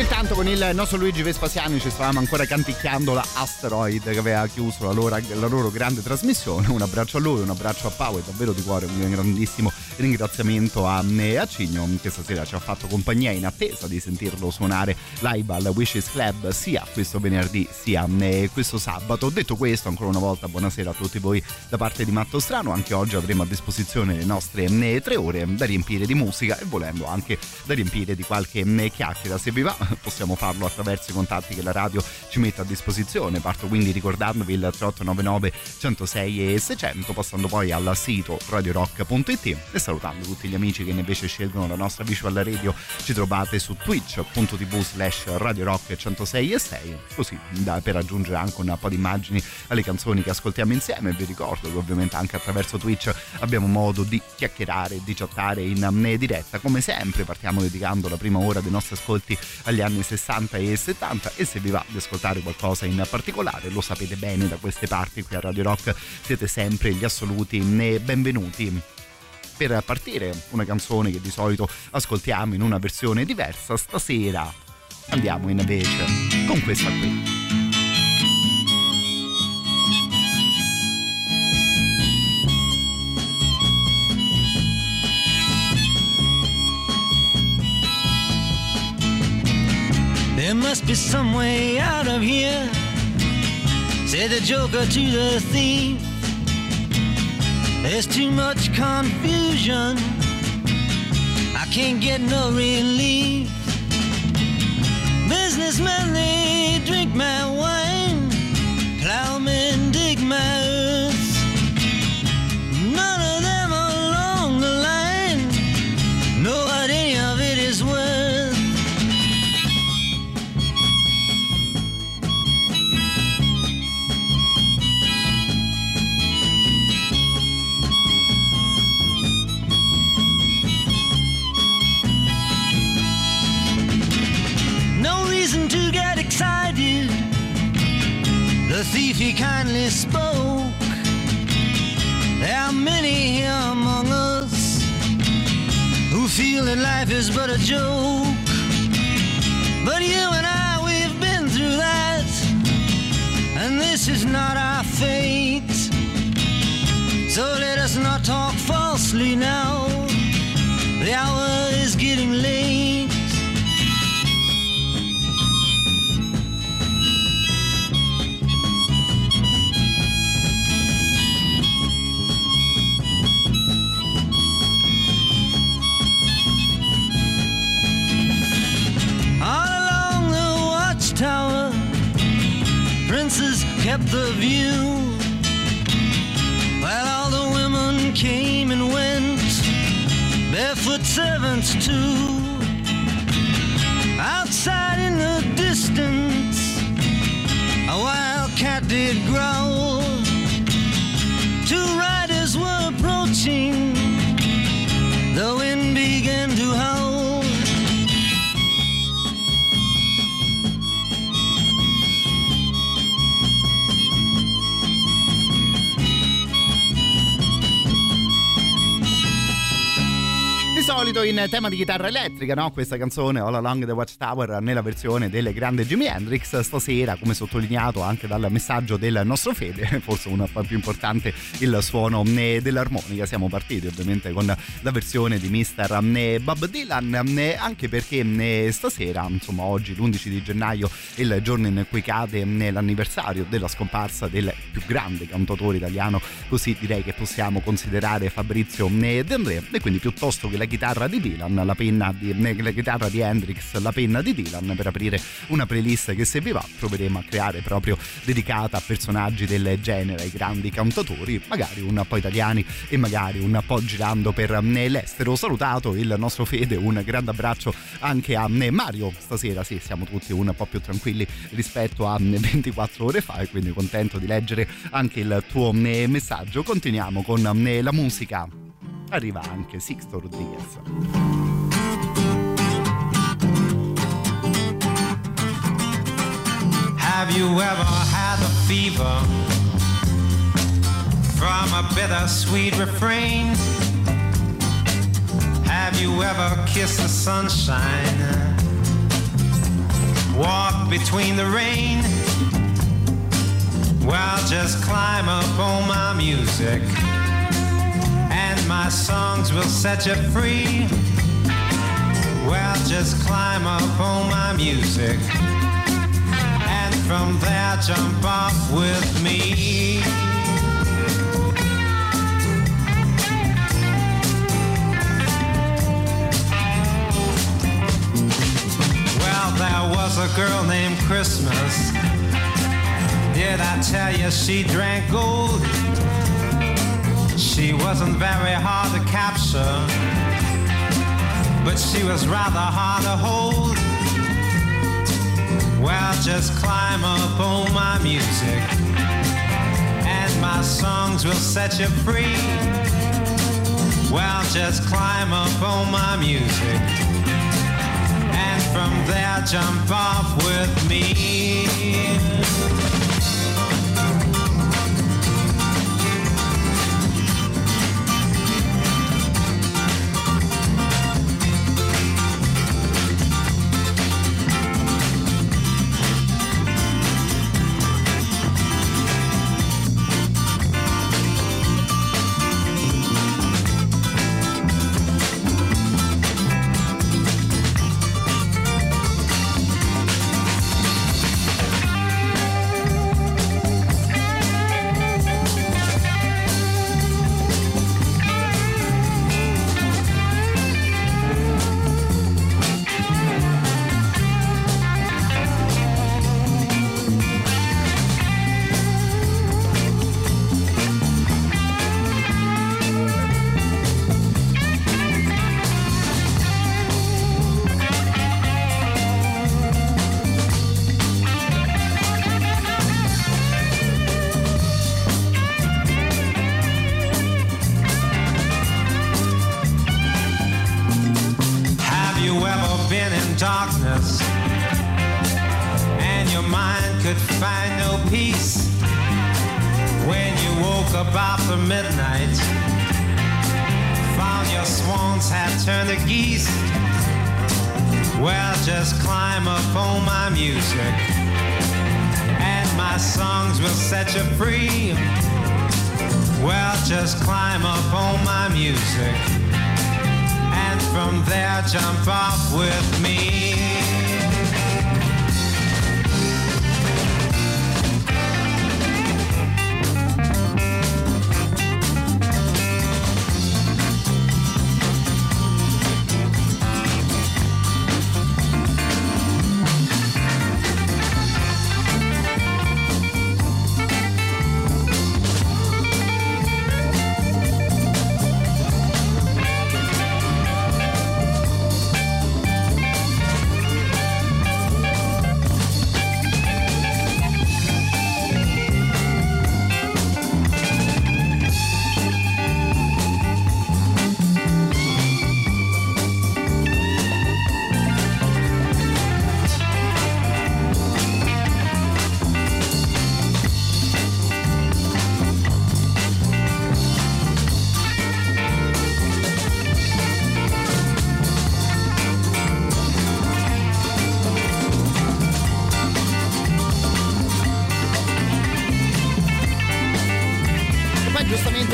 Intanto con il nostro Luigi Vespasiani ci stavamo ancora canticchiando la Asteroid che aveva chiuso la loro, la loro grande trasmissione. Un abbraccio a lui, un abbraccio a Pau e davvero di cuore un grandissimo ringraziamento a, a Cigno che stasera ci ha fatto compagnia in attesa di sentirlo suonare live al Wishes Club sia questo venerdì sia questo sabato. Detto questo, ancora una volta buonasera a tutti voi da parte di Matto Strano. Anche oggi avremo a disposizione le nostre eh, tre ore da riempire di musica e volendo anche da riempire di qualche eh, chiacchiera. Se vi va possiamo farlo attraverso i contatti che la radio ci mette a disposizione. Parto quindi ricordandovi il 3899 106 e 600 passando poi al sito radiorock.it e salutando tutti gli amici che invece scelgono la nostra visual radio. Ci trovate su twitch.tv slash radio rock 106 e 6 così da, per aggiungere anche un po' di immagini alle canzoni che ascoltiamo insieme. Vi ricordo che ovviamente anche attraverso Twitch abbiamo modo di chiacchierare di chattare in diretta. Come sempre partiamo dedicando la prima ora dei nostri ascolti agli anni 60 e 70 e se vi va di ascoltare qualcosa in particolare lo sapete bene da queste parti qui a Radio Rock siete sempre gli assoluti benvenuti per partire una canzone che di solito ascoltiamo in una versione diversa, stasera andiamo invece con questa qui. There must be some way out of here, said the joker to the thief. There's too much confusion. I can't get no relief. Businessmen, they drink my wine. Plowmen dig my earth. Excited. The thief he kindly spoke. There are many here among us who feel that life is but a joke. But you and I, we've been through that, and this is not our fate. So let us not talk falsely now. The hour is getting late. Princes kept the view. While all the women came and went, barefoot servants too. Outside in the distance, a wild cat did growl. Two riders were approaching, the wind began to howl. Solito in tema di chitarra elettrica, no? Questa canzone All Along the Watchtower nella versione del grande Jimi Hendrix. Stasera, come sottolineato anche dal messaggio del nostro Fede, forse un po' più importante il suono eh, dell'armonica. Siamo partiti ovviamente con la versione di Mr. eh, Bob Dylan, eh, anche perché stasera, insomma oggi l'11 di gennaio, il giorno in cui cade l'anniversario della scomparsa del più grande cantautore italiano, così direi che possiamo considerare Fabrizio De André. E quindi piuttosto che la chitarra chitarra di Dylan, la penna di, la chitarra di Hendrix, la penna di Dylan per aprire una playlist che se vi va proveremo a creare proprio dedicata a personaggi del genere, ai grandi cantatori, magari un po' italiani e magari un po' girando per l'estero. Salutato il nostro Fede, un grande abbraccio anche a Mario stasera, sì siamo tutti un po' più tranquilli rispetto a 24 ore fa e quindi contento di leggere anche il tuo messaggio. Continuiamo con la musica. Arriva anche Sixto Rodriguez. Have you ever had a fever from a bittersweet refrain? Have you ever kissed the sunshine? Walk between the rain? Well, just climb up on my music, and my songs will set you free. Well, just climb up on my music, and from there jump off with me. Well, there was a girl named Christmas. Did I tell you she drank gold? She wasn't very hard to capture, but she was rather hard to hold. Well, just climb up on my music, and my songs will set you free. Well, just climb up on my music, and from there jump off with me.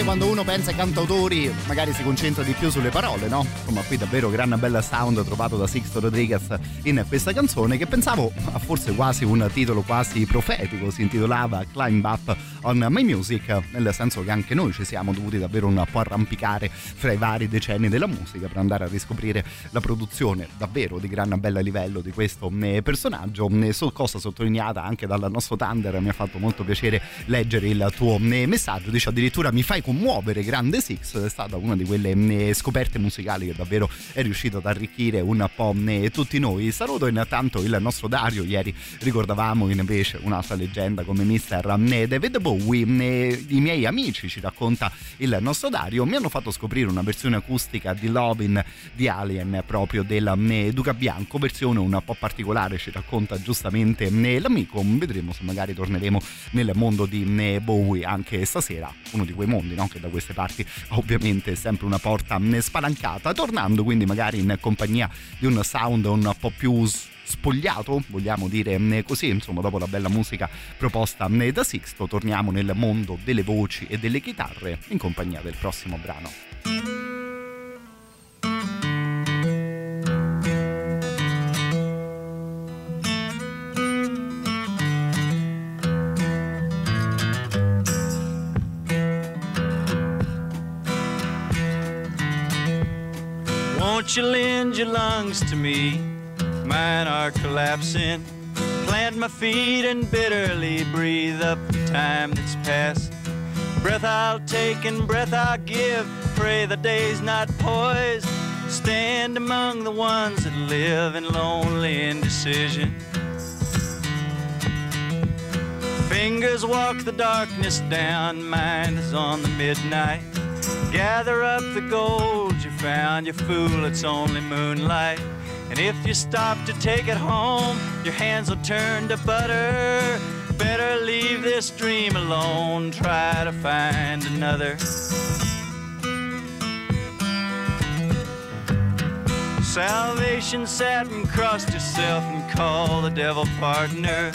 Quando uno pensa ai cantautori magari si concentra di più sulle parole, no? Insomma, qui davvero gran bella sound trovato da Sixto Rodriguez in questa canzone che pensavo a forse quasi un titolo quasi profetico, si intitolava Climb Up on My Music, nel senso che anche noi ci siamo dovuti davvero un po' arrampicare fra i vari decenni della musica per andare a riscoprire la produzione davvero di gran bella livello di questo eh, personaggio, so cosa sottolineata anche dal nostro Thunder, mi ha fatto molto piacere leggere il tuo eh, messaggio, dice addirittura mi fai commuovere Grande Six, è stata una di quelle eh, scoperte musicali che davvero è riuscito ad arricchire un po' tutti noi. Saluto intanto il nostro Dario, ieri ricordavamo invece un'altra leggenda come Mr. David Bowie, i miei amici ci racconta il nostro Dario, mi hanno fatto scoprire una versione acustica di Lovin di Alien proprio del Duca Bianco, versione un po' particolare ci racconta giustamente l'amico, vedremo se magari torneremo nel mondo di Bowie anche stasera, uno di quei mondi no? Che da queste parti ovviamente è sempre una porta spalancata, tornando quindi magari in compagnia di un sound un po' più spogliato, vogliamo dire mm, così, insomma dopo la bella musica proposta mm, da Sixto torniamo nel mondo delle voci e delle chitarre in compagnia del prossimo brano. Won't you lend your lungs to me? mine are collapsing. Plant my feet and bitterly breathe up the time that's passed. Breath I'll take and breath I'll give. Pray the day's not poised. Stand among the ones that live in lonely indecision. Fingers walk the darkness down, mind is on the midnight. Gather up the gold you found, you fool, it's only moonlight. And if you stop to take it home, your hands will turn to butter. Better leave this dream alone, try to find another. Salvation sat and crossed yourself and called the devil partner.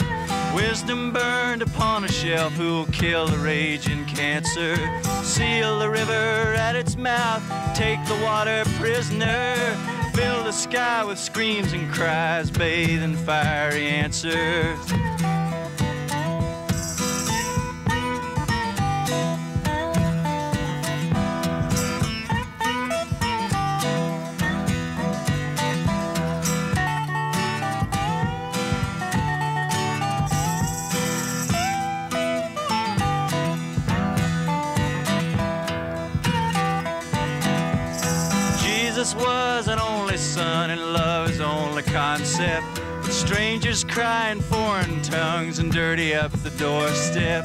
Wisdom burned upon a shelf who'll kill the raging cancer. Seal the river at its mouth, take the water prisoner. Fill the sky with screams and cries, bathe in fiery answers. Concept. Strangers cry in foreign tongues and dirty up the doorstep.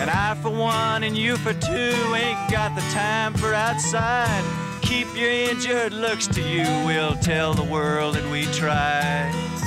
And I, for one, and you for two, ain't got the time for outside. Keep your injured looks to you, we'll tell the world that we tried.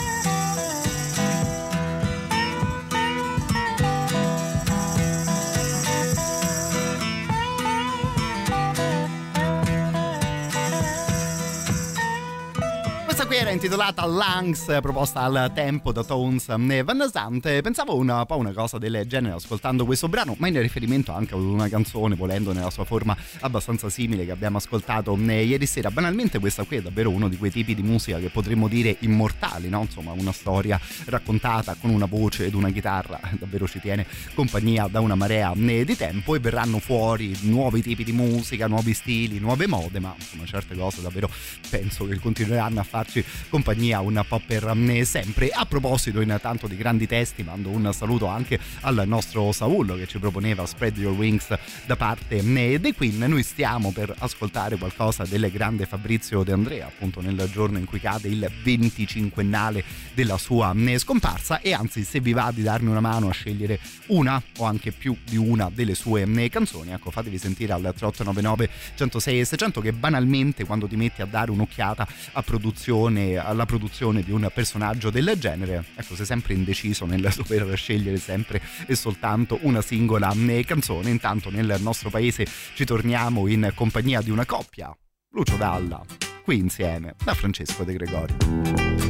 Era intitolata Lungs, proposta al tempo da Tones e Van Sant. Pensavo un po' una cosa del genere ascoltando questo brano, ma in riferimento anche ad una canzone, volendo nella sua forma abbastanza simile che abbiamo ascoltato ieri sera. Banalmente questa qui è davvero uno di quei tipi di musica che potremmo dire immortali, no? Insomma, una storia raccontata con una voce ed una chitarra, davvero ci tiene compagnia da una marea di tempo e verranno fuori nuovi tipi di musica, nuovi stili, nuove mode, ma insomma certe cose davvero penso che continueranno a farci compagnia un po' per mm, sempre. A proposito, intanto di grandi testi, mando un saluto anche al nostro Saullo che ci proponeva Spread Your Wings da parte dei Queen. Noi stiamo per ascoltare qualcosa del grande Fabrizio De Andrea, appunto nel giorno in cui cade il 25ennale della sua mm, scomparsa e anzi se vi va di darmi una mano a scegliere una o anche più di una delle sue canzoni, ecco fatevi sentire al 3899 106 e 600 che banalmente quando ti metti a dare un'occhiata a produzione produzione, alla produzione di un personaggio del genere, ecco, sei sempre indeciso nel dover scegliere sempre e soltanto una singola eh, canzone. Intanto nel nostro paese ci torniamo in compagnia di una coppia, Lucio Dalla, qui insieme da Francesco De Gregori.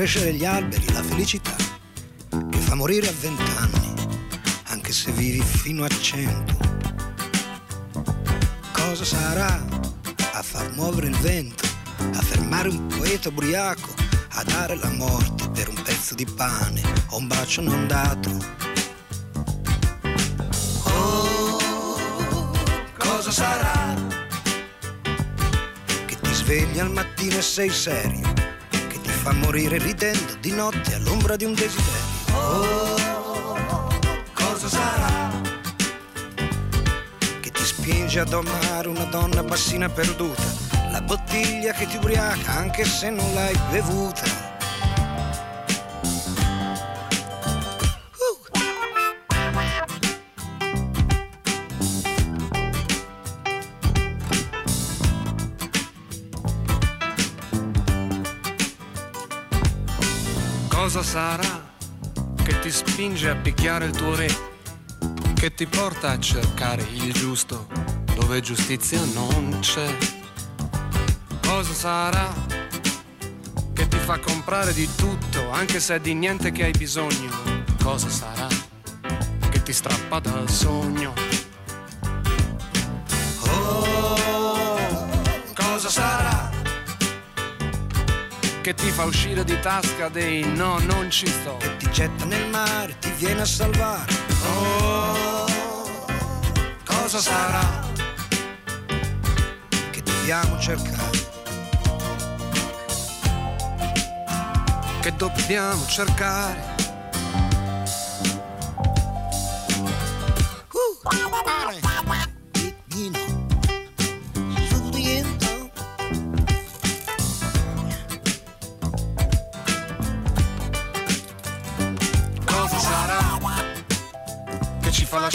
Crescere gli alberi, la felicità, che fa morire a vent'anni, anche se vivi fino a cento. Cosa sarà a far muovere il vento, a fermare un poeta ubriaco, a dare la morte per un pezzo di pane o un bacio non dato? Oh, cosa sarà? Che ti svegli al mattino e sei serio, fa morire ridendo di notte all'ombra di un desiderio. Oh, cosa sarà? Che ti spinge ad amare una donna bassina perduta, la bottiglia che ti ubriaca anche se non l'hai bevuta. Sarà che ti spinge a picchiare il tuo re? Che ti porta a cercare il giusto dove giustizia non c'è? Cosa sarà che ti fa comprare di tutto anche se è di niente che hai bisogno? Cosa sarà che ti strappa dal sogno? Oh, cosa sarà? Che ti fa uscire di tasca dei no, non ci sto. Ti getta nel mare, ti viene a salvare. Oh, cosa sarà? Che dobbiamo cercare. Che dobbiamo cercare.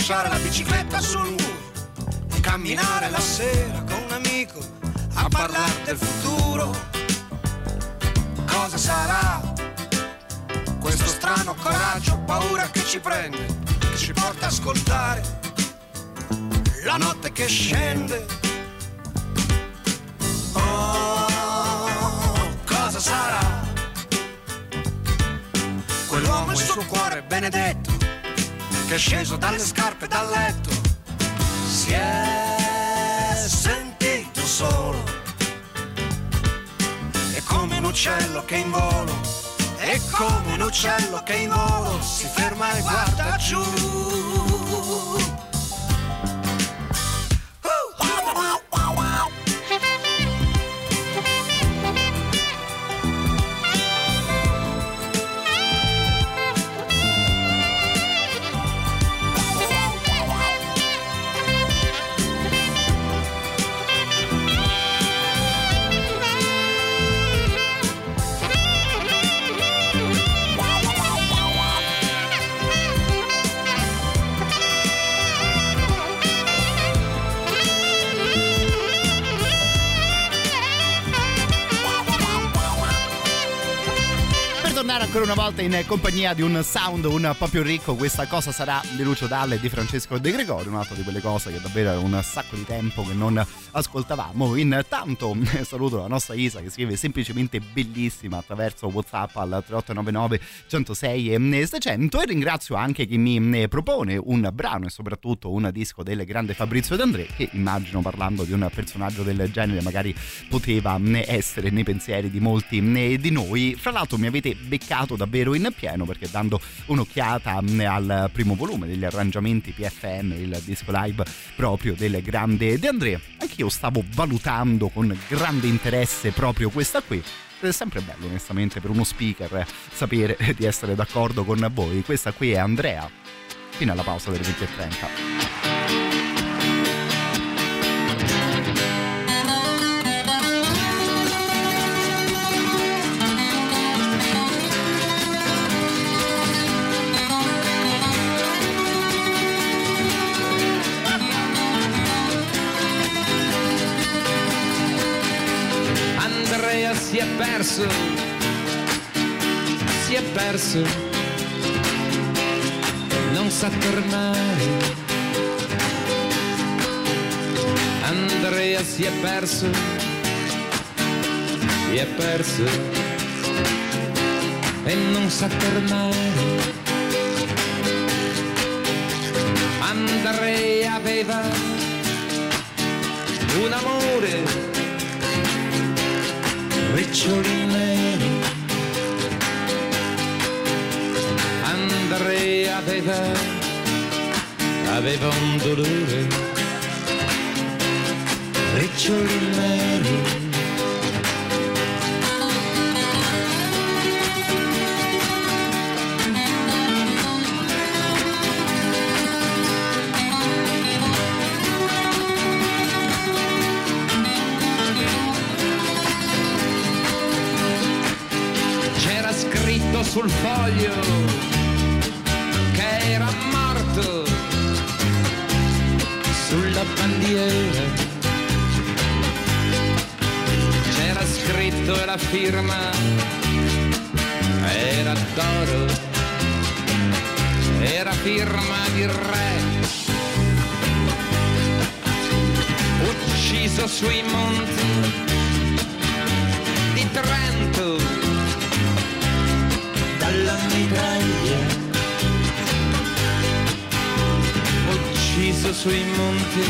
Lasciare la bicicletta sul muro camminare la sera con un amico a parlare del futuro. Cosa sarà questo strano coraggio, paura che ci prende, che ci porta a ascoltare La notte che scende. Oh, cosa sarà? quell'uomo e il suo cuore benedetto che sceso dalle scarpe dal letto. Si è sentito solo. è come un uccello che in volo. È come un uccello che in volo. Si ferma e guarda giù volta in compagnia di un sound un po' più ricco, questa cosa sarà di Lucio Dalle e di Francesco De Gregorio, un'altra di quelle cose che davvero è un sacco di tempo che non ascoltavamo. Intanto saluto la nostra Isa che scrive semplicemente bellissima attraverso WhatsApp al 3899 106 e 600 e ringrazio anche chi mi propone un brano e soprattutto un disco del grande Fabrizio D'André che immagino parlando di un personaggio del genere magari poteva essere nei pensieri di molti di noi. Fra l'altro mi avete beccato davvero in pieno perché dando un'occhiata al primo volume degli arrangiamenti PFM, il disco live proprio del grande De André, anch'io stavo valutando con grande interesse proprio questa qui. È sempre bello onestamente per uno speaker sapere di essere d'accordo con voi. Questa qui è Andrea, fino alla pausa delle 20.30. si è perso, si è perso, non sa tornare. Andrea si è perso, si è perso. e non sa tornare. Andrea aveva un amore, riccioli neri. Andrea aveva, aveva un dolore, riccioli sul foglio che era morto sulla bandiera. C'era scritto e la firma era d'oro, era firma di re. Ucciso sui monti di Trento dalla mitraglia ucciso sui monti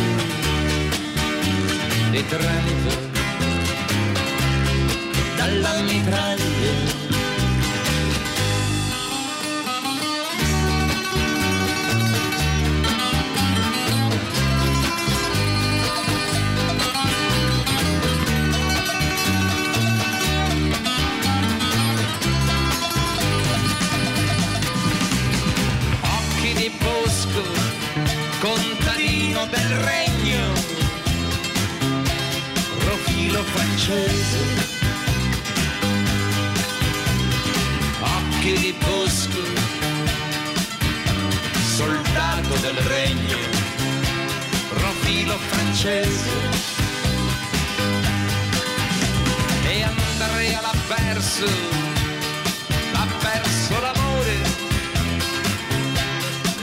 di Trento. Dalla mitraglia francese. Occhi di bosco, soldato del regno, profilo francese. E Andrea l'ha perso, perso l'amore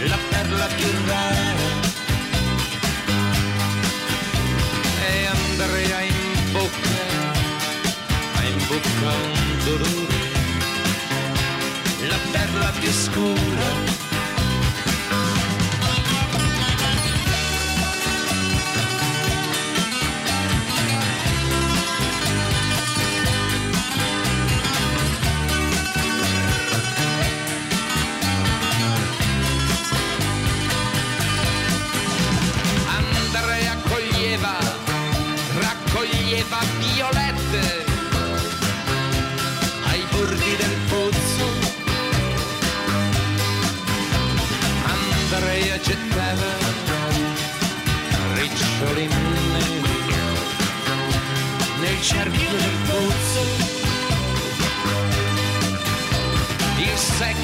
la perla più rara e Andrea dolore la perla più scura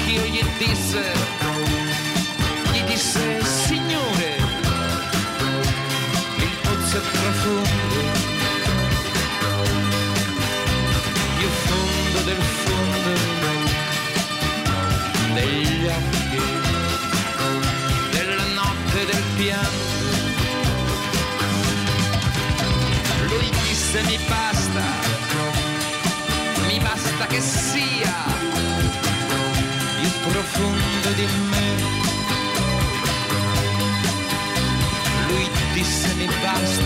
secchio gli disse, profondo di me. Lui disse mi basta,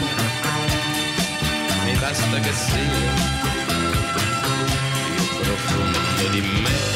mi basta che sia più profondo di me.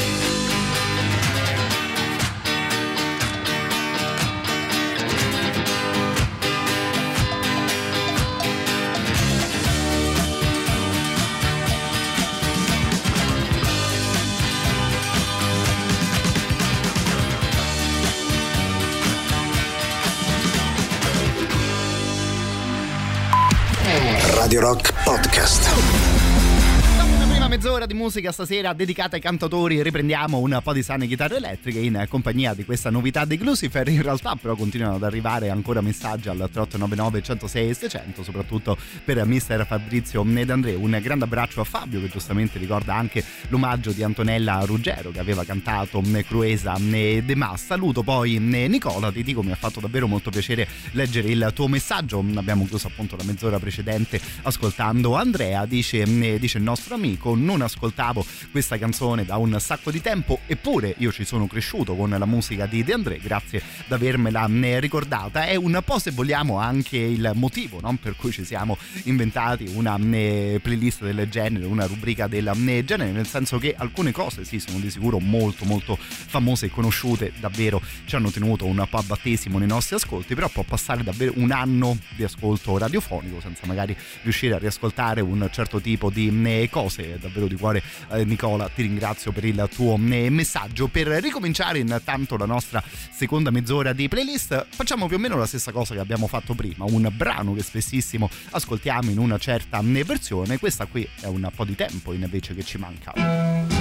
Podcast. Mezz'ora di musica stasera dedicata ai cantatori riprendiamo un po' di sane chitarre elettriche in compagnia di questa novità dei Lucifer in realtà però continuano ad arrivare ancora messaggi al 3899 106 e 600 soprattutto per mister Fabrizio ed Andrea un grande abbraccio a Fabio che giustamente ricorda anche l'omaggio di Antonella Ruggero che aveva cantato Cruesa De Mas saluto poi Nicola ti dico mi ha fatto davvero molto piacere leggere il tuo messaggio. Abbiamo chiuso appunto la mezz'ora precedente ascoltando Andrea dice, dice il nostro amico non ascoltavo questa canzone da un sacco di tempo, eppure io ci sono cresciuto con la musica di De André, grazie di avermela ricordata. È un po' se vogliamo anche il motivo no? per cui ci siamo inventati una playlist del genere, una rubrica del genere, nel senso che alcune cose sì sono di sicuro molto molto famose e conosciute, davvero ci hanno tenuto un po' a battesimo nei nostri ascolti, però può passare davvero un anno di ascolto radiofonico senza magari riuscire a riascoltare un certo tipo di cose. Davvero di cuore eh, Nicola ti ringrazio per il tuo messaggio. Per ricominciare intanto la nostra seconda mezz'ora di playlist facciamo più o meno la stessa cosa che abbiamo fatto prima, un brano che spessissimo ascoltiamo in una certa versione, questa qui è un po' di tempo invece che ci manca.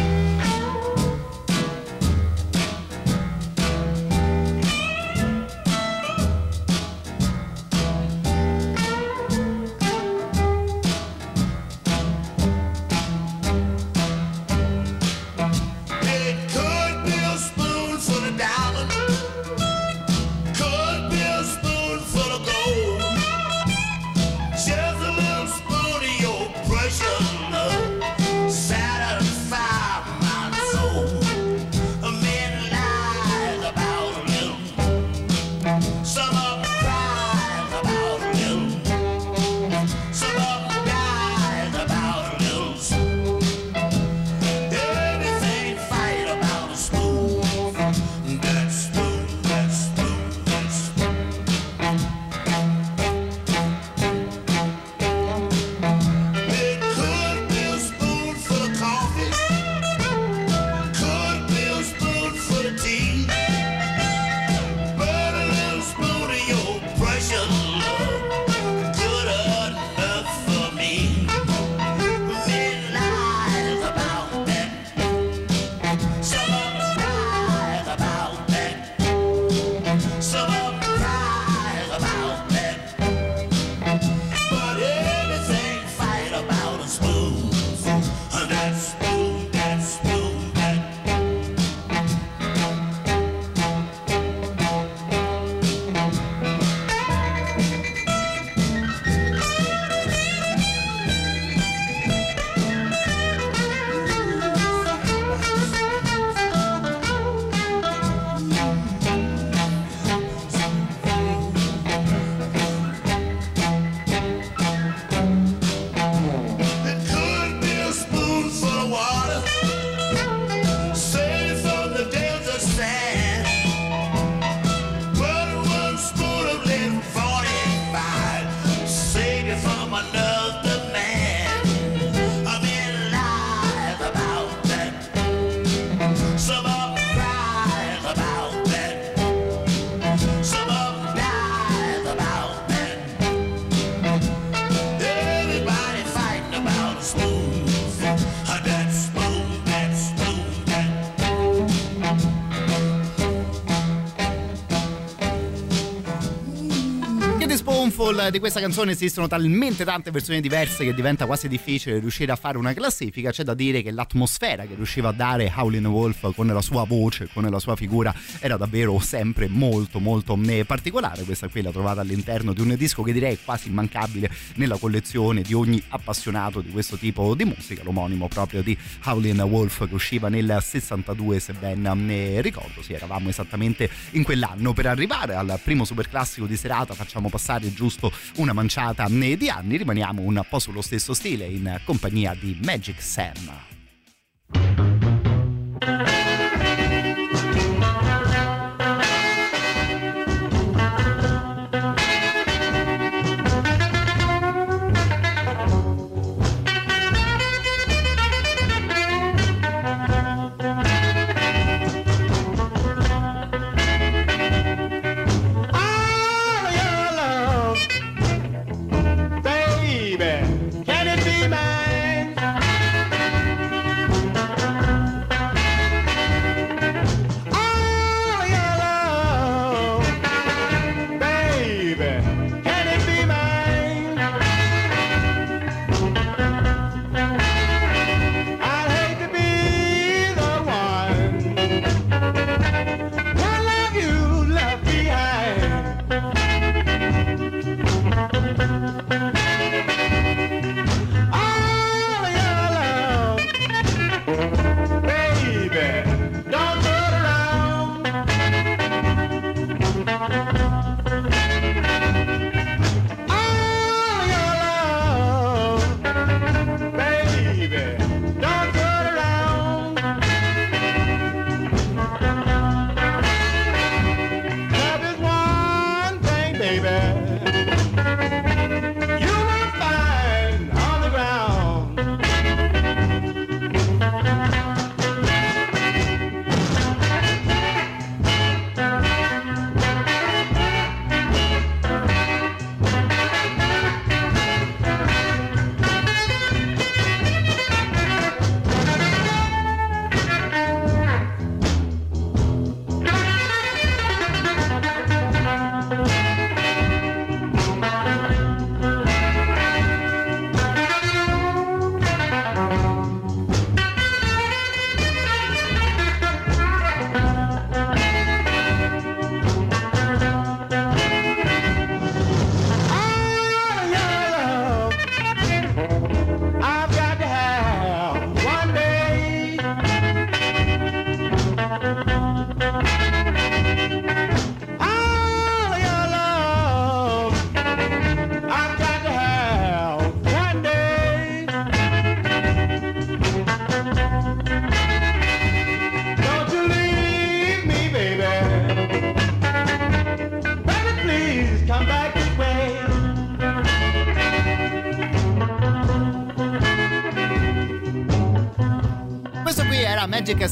Di questa canzone esistono talmente tante versioni diverse che diventa quasi difficile riuscire a fare una classifica. C'è da dire che l'atmosfera che riusciva a dare Howlin' Wolf con la sua voce, con la sua figura, era davvero sempre molto molto eh, particolare. Questa qui l'ha trovata all'interno di un disco che direi quasi immancabile nella collezione di ogni appassionato di questo tipo di musica, l'omonimo proprio di Howlin' Wolf che usciva nel 62 se ben ne ricordo. Sì, eravamo esattamente in quell'anno. Per arrivare al primo super classico di serata facciamo passare giusto una manciata di anni, rimaniamo un po' sullo stesso stile in compagnia di Magic Sam.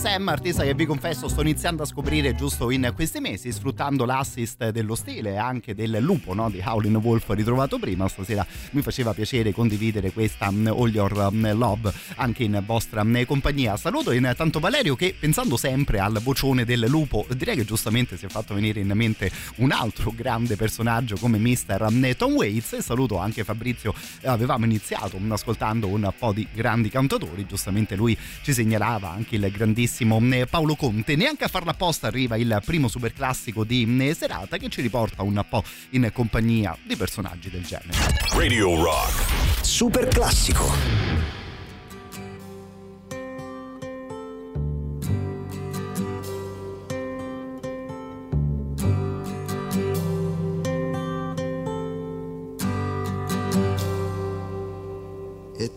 Sam, artista che vi confesso sto iniziando a scoprire giusto in questi mesi, sfruttando l'assist dello stile e anche del lupo no? di Howlin' Wolf ritrovato prima. Stasera mi faceva piacere condividere questa um, All Your um, Love anche in vostra um, compagnia. Saluto intanto Valerio che pensando sempre al vocione del lupo, direi che giustamente si è fatto venire in mente un altro grande personaggio come Mr. Tom Waits e saluto anche Fabrizio, avevamo iniziato ascoltando un po' di grandi cantatori, giustamente lui ci segnalava anche il grandissimo eh, Paolo Conte. Neanche a farla apposta arriva il primo super classico di eh, serata che ci riporta un po' in compagnia di personaggi del genere. Radio Rock. Super classico.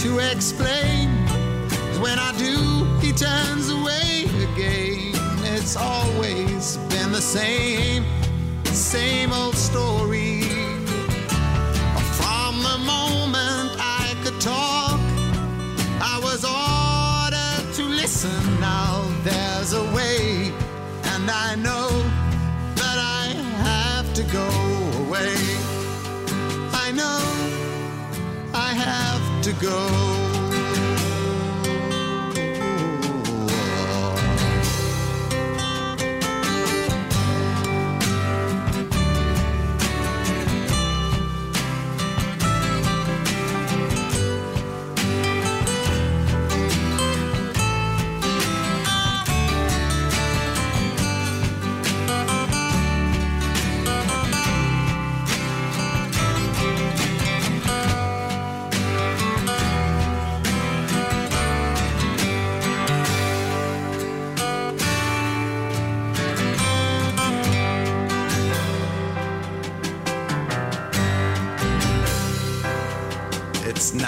To explain? When I do, he turns away again. It's always been the same, same old story. Go.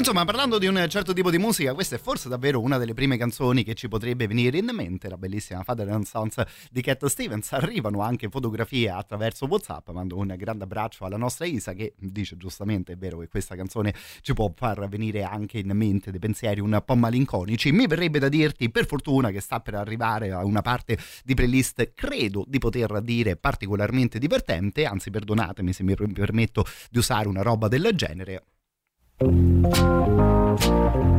insomma, parlando di un certo tipo di musica, questa è forse davvero una delle prime canzoni che ci potrebbe venire in mente. La bellissima Father and Sons di Cat Stevens. Arrivano anche fotografie attraverso WhatsApp. Mando un grande abbraccio alla nostra Isa che dice giustamente: è vero che questa canzone ci può far venire anche in mente dei pensieri un po' malinconici. Mi verrebbe da dirti, per fortuna, che sta per arrivare a una parte di playlist, credo di poter dire particolarmente divertente. Anzi, perdonatemi se mi permetto di usare una roba del genere. Música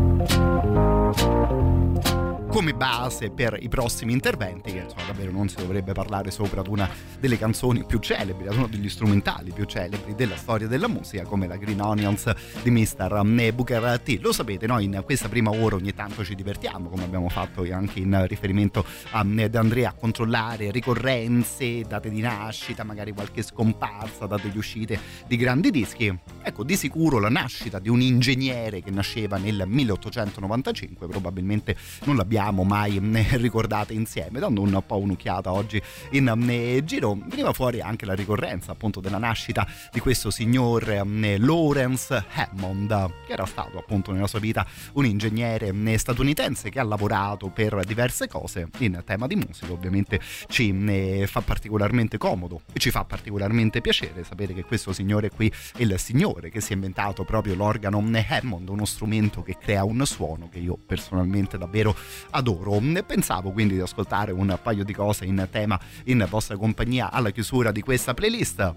come base per i prossimi interventi, che insomma davvero non si dovrebbe parlare sopra ad una delle canzoni più celebri, ad uno degli strumentali più celebri della storia della musica, come la Green Onions di Mr. Booker T. Lo sapete, noi in questa prima ora ogni tanto ci divertiamo, come abbiamo fatto anche in riferimento a Andrea, a controllare ricorrenze, date di nascita, magari qualche scomparsa, date di uscite di grandi dischi. Ecco, di sicuro la nascita di un ingegnere che nasceva nel 1895, probabilmente non l'abbiamo abbiamo mai ricordate insieme, dando un po' un'occhiata oggi in giro, veniva fuori anche la ricorrenza appunto della nascita di questo signor Lawrence Hammond, che era stato appunto nella sua vita un ingegnere statunitense che ha lavorato per diverse cose in tema di musica, ovviamente ci fa particolarmente comodo e ci fa particolarmente piacere sapere che questo signore qui è il signore che si è inventato proprio l'organo Hammond, uno strumento che crea un suono che io personalmente davvero adoro. Pensavo quindi di ascoltare un paio di cose in tema in vostra compagnia alla chiusura di questa playlist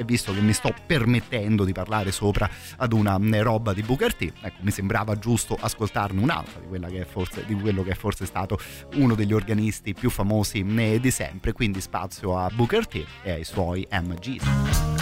e visto che mi sto permettendo di parlare sopra ad una roba di Booker T, ecco, mi sembrava giusto ascoltarne un'altra di, forse, di quello che è forse stato uno degli organisti più famosi di sempre, quindi spazio a Booker T e ai suoi MGs.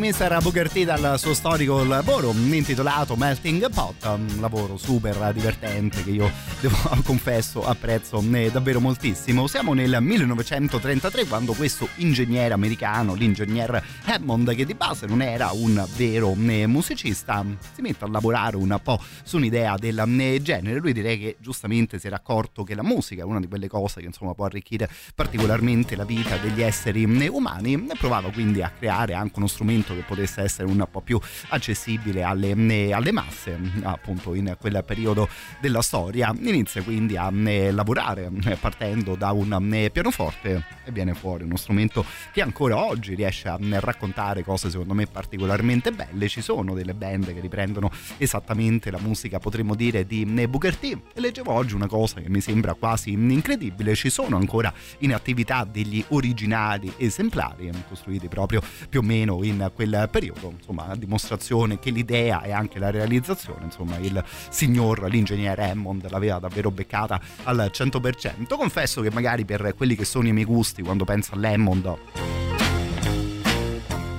Di Mr. Booker dal suo storico lavoro intitolato Melting Pot, un lavoro super divertente che io devo, confesso apprezzo eh, davvero moltissimo. Siamo nel 1933 quando questo ingegnere americano, l'ingegner Hammond, che di base non era un vero eh, musicista, si mette a lavorare un po' su un'idea del eh, genere. Lui direi che giustamente si era accorto che la musica è una di quelle cose che insomma può arricchire particolarmente la vita degli esseri umani e provava quindi a creare anche uno strumento che potesse essere un po' più accessibile alle, alle masse appunto in quel periodo della storia inizia quindi a lavorare partendo da un pianoforte e viene fuori uno strumento che ancora oggi riesce a raccontare cose secondo me particolarmente belle. Ci sono delle band che riprendono esattamente la musica potremmo dire di Booker T. E leggevo oggi una cosa che mi sembra quasi incredibile. Ci sono ancora in attività degli originali esemplari costruiti proprio più o meno in quel periodo. Insomma a dimostrazione che l'idea e anche la realizzazione insomma il signor l'ingegnere Hammond l'aveva davvero beccata al 100% confesso che magari per quelli che sono i miei gusti quando penso all'Hammond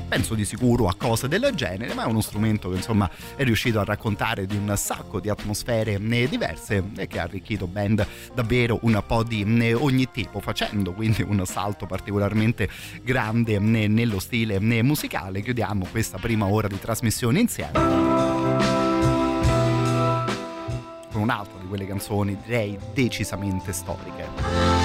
penso di sicuro a cose del genere, ma è uno strumento che insomma è riuscito a raccontare di un sacco di atmosfere diverse e che ha arricchito band davvero un po' di ogni tipo, facendo quindi un salto particolarmente grande nello stile musicale. Chiudiamo questa prima ora di trasmissione insieme con un'altra di quelle canzoni direi decisamente storiche.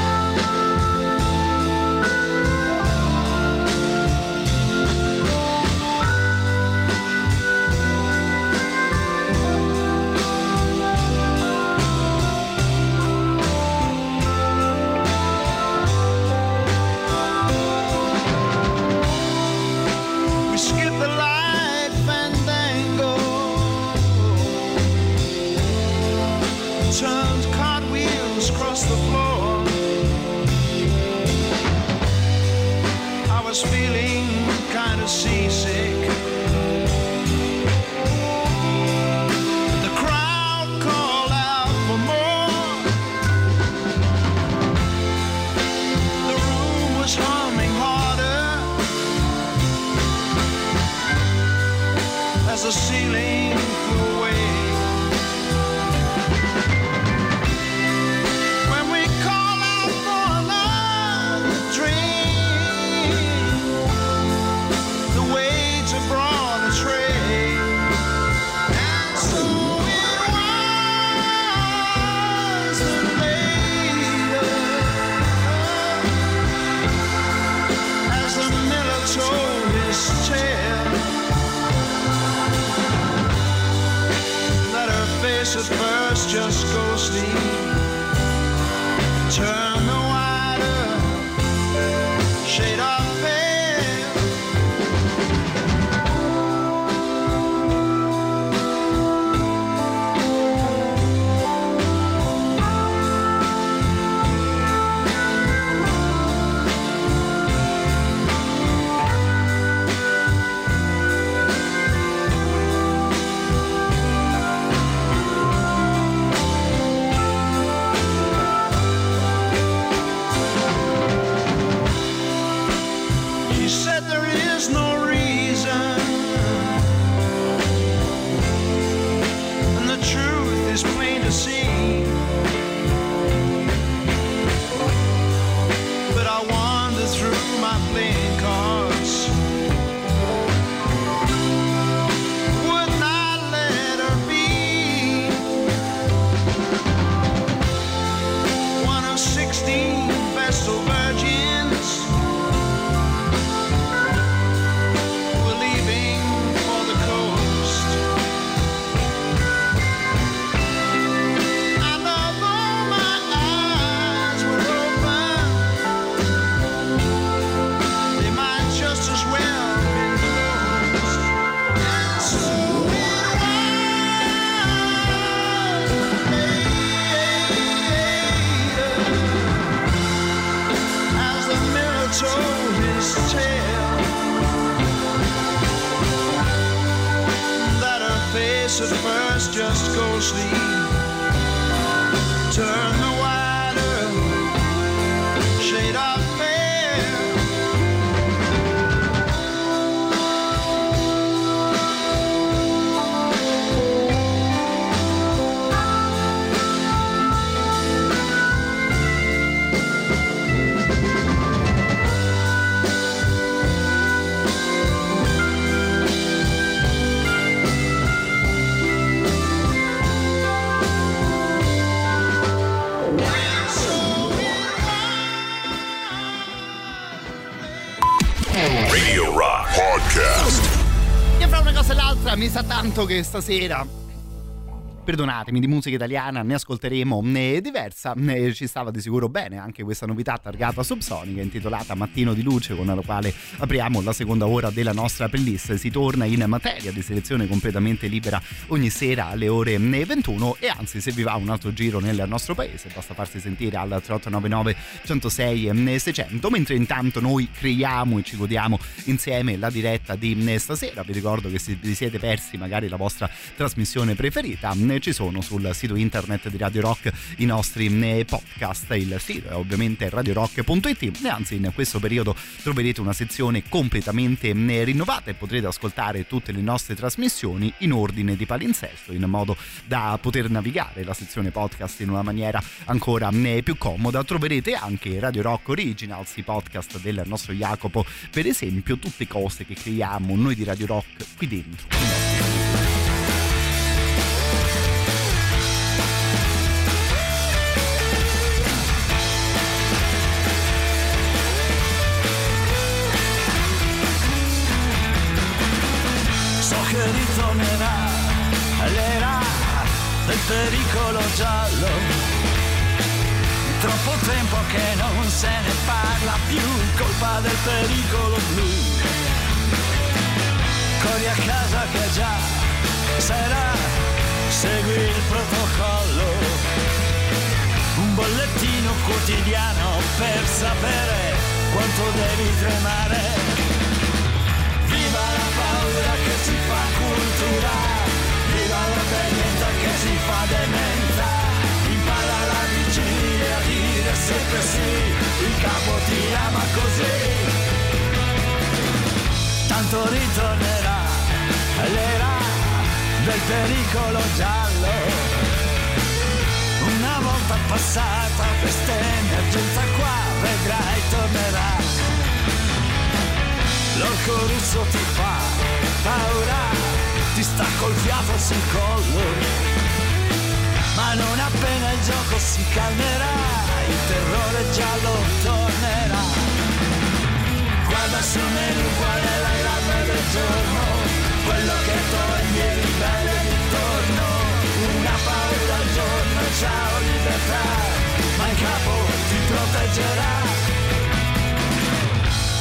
at first just go sleep. Turn face at first, just go sleep. Turn the wider shade off. L'altra mi sa tanto che stasera perdonatemi, di musica italiana ne ascolteremo né diversa, né ci stava di sicuro bene anche questa novità targata subsonica intitolata Mattino di Luce con la quale apriamo la seconda ora della nostra playlist. Si torna in materia di selezione completamente libera ogni sera alle ore 21 e anzi se vi va un altro giro nel nostro paese basta farsi sentire al 3899 106 600 mentre intanto noi creiamo e ci godiamo insieme la diretta di stasera. Vi ricordo che se vi siete persi magari la vostra trasmissione preferita ci sono sul sito internet di Radio Rock i nostri eh, podcast. Il sito è ovviamente radiorock.it e anzi in questo periodo troverete una sezione completamente eh, rinnovata e potrete ascoltare tutte le nostre trasmissioni in ordine di palinsesto in modo da poter navigare la sezione podcast in una maniera ancora eh, più comoda. Troverete anche Radio Rock Originals, i podcast del nostro Jacopo, per esempio, tutte cose che creiamo noi di Radio Rock qui dentro. Ritornerà l'era del pericolo giallo. Troppo tempo che non se ne parla più, colpa del pericolo blu. Corri a casa che già sarà, segui il protocollo. Un bollettino quotidiano per sapere quanto devi tremare cultura, viva l'obbedienza che si fa demenza, impara la vigilia a dire sempre sì, il capo ti ama così. Tanto ritornerà l'era del pericolo giallo. Una volta passata questa emergenza qua, vedrai tornerà. L'orco russo ti fa paura, ti sta col fiato sul collo. Ma non appena il gioco si calmerà, il terrore giallo tornerà. Guarda sul menu qual è la grande del giorno, quello che toglie il livello d'intorno. Una paura al giorno, ciao libertà, ma il capo ti proteggerà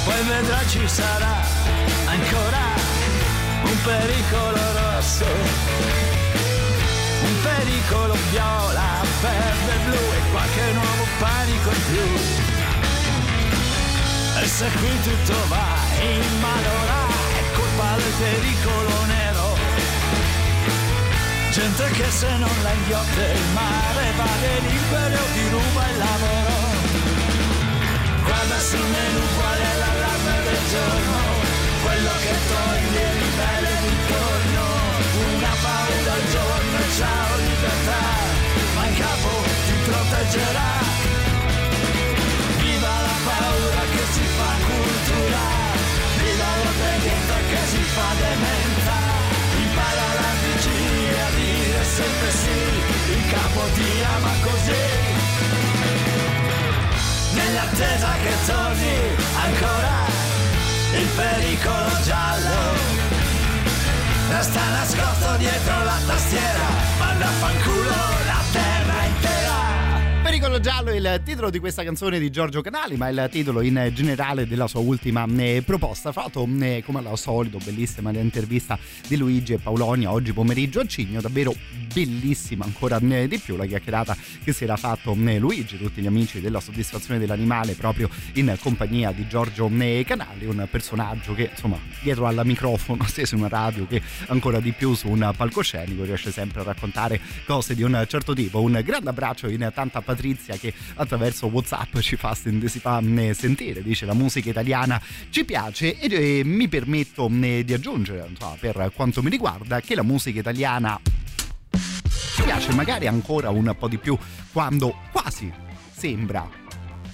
poi vedrà ci sarà ancora pericolo rosso, un pericolo viola, verde, blu e qualche nuovo panico in più. E se qui tutto va in malora è colpa del pericolo nero. Gente che se non la inghiotte il mare va libero ti ruba il lavoro guarda sul menu qual è l'allarme del giorno, quello che toglie il livello proteggerà. Viva la paura che si fa cultura, viva l'obbedienza che si fa demenza, impara la vigilia a dire sempre sì, il capo ti ama così nell'attesa che torni ancora il pericolo giallo. Resta nascosto dietro la tastiera, Pericolo giallo è il titolo di questa canzone di Giorgio Canali, ma è il titolo in generale della sua ultima eh, proposta. Fra l'altro, eh, come al solito, bellissima l'intervista di Luigi e Paolonia oggi pomeriggio a Cigno, davvero bellissima ancora eh, di più la chiacchierata che si era fatto Luigi, tutti gli amici della soddisfazione dell'animale, proprio in compagnia di Giorgio Canali, un personaggio che insomma dietro al microfono, sia su una radio che ancora di più su un palcoscenico, riesce sempre a raccontare cose di un certo tipo. Un grande abbraccio in tanta patria Patrizia che attraverso Whatsapp ci fa, mm, sentire, dice la musica italiana ci piace e, e mi permetto mm, di aggiungere, so, per quanto mi riguarda, che la musica italiana ci piace magari ancora un po' di più quando quasi sembra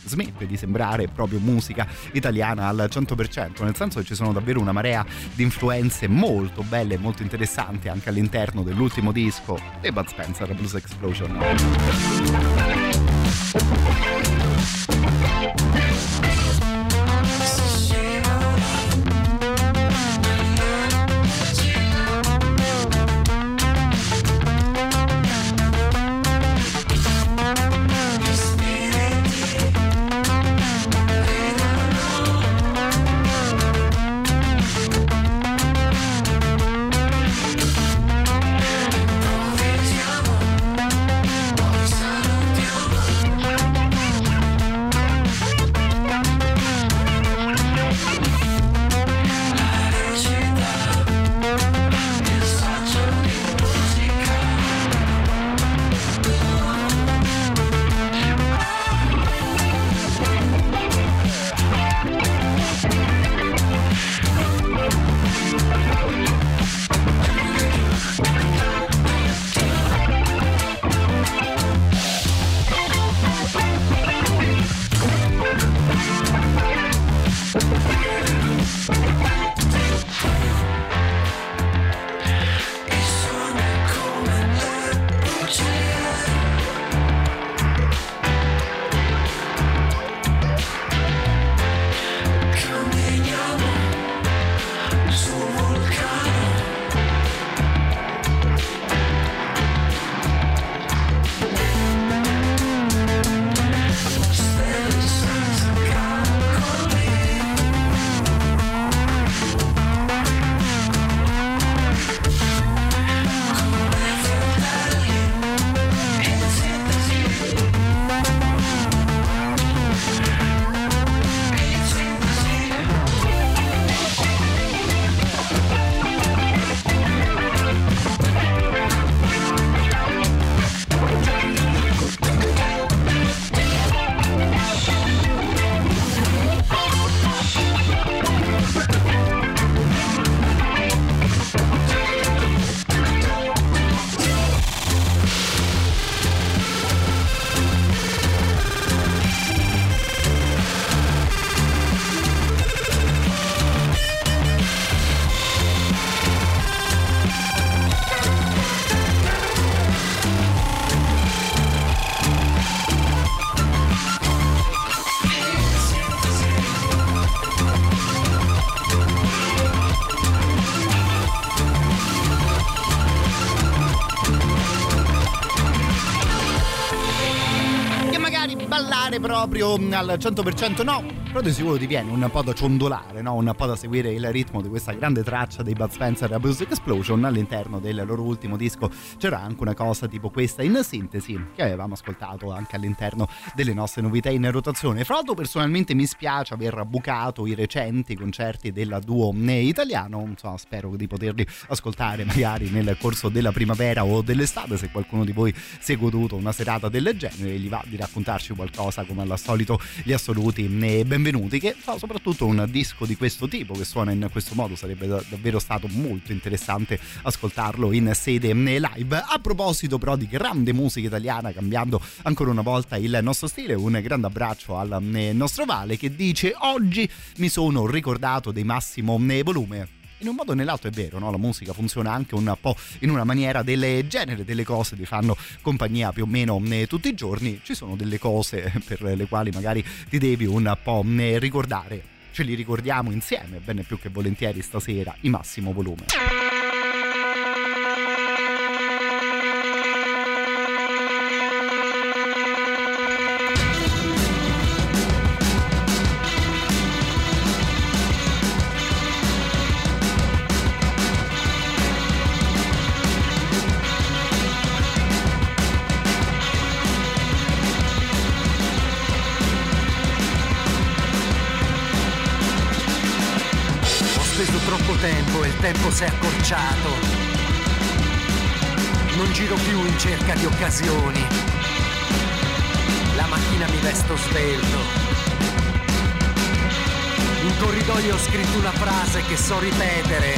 smette di sembrare proprio musica italiana al 100%, nel senso che ci sono davvero una marea di influenze molto belle e molto interessanti anche all'interno dell'ultimo disco di Bud Spencer, Blues Explosion. Proprio al 100% no, però di sicuro ti viene un po' da ciondolare, no? un po' da seguire il ritmo di questa grande traccia dei Bud Spencer a Music Explosion. All'interno del loro ultimo disco c'era anche una cosa tipo questa in sintesi che avevamo ascoltato anche all'interno delle nostre novità in rotazione. Fra l'altro personalmente mi spiace aver bucato i recenti concerti della duo italiano, insomma spero di poterli ascoltare magari nel corso della primavera o dell'estate se qualcuno di voi si è goduto una serata del genere e gli va di raccontarci qualcosa come al solito gli assoluti benvenuti che fa soprattutto un disco di questo tipo che suona in questo modo. Sarebbe davvero stato molto interessante ascoltarlo in sede live. A proposito però di grande musica italiana cambiando ancora una volta il nostro stile un grande abbraccio al nostro Vale che dice oggi mi sono ricordato dei massimo volume in un modo o nell'altro è vero, no? la musica funziona anche un po' in una maniera del genere, delle cose ti fanno compagnia più o meno tutti i giorni, ci sono delle cose per le quali magari ti devi un po' ricordare, ce li ricordiamo insieme, bene più che volentieri stasera, in massimo volume. Accorciato. Non giro più in cerca di occasioni. La mattina mi vesto svelto. In corridoio ho scritto una frase che so ripetere,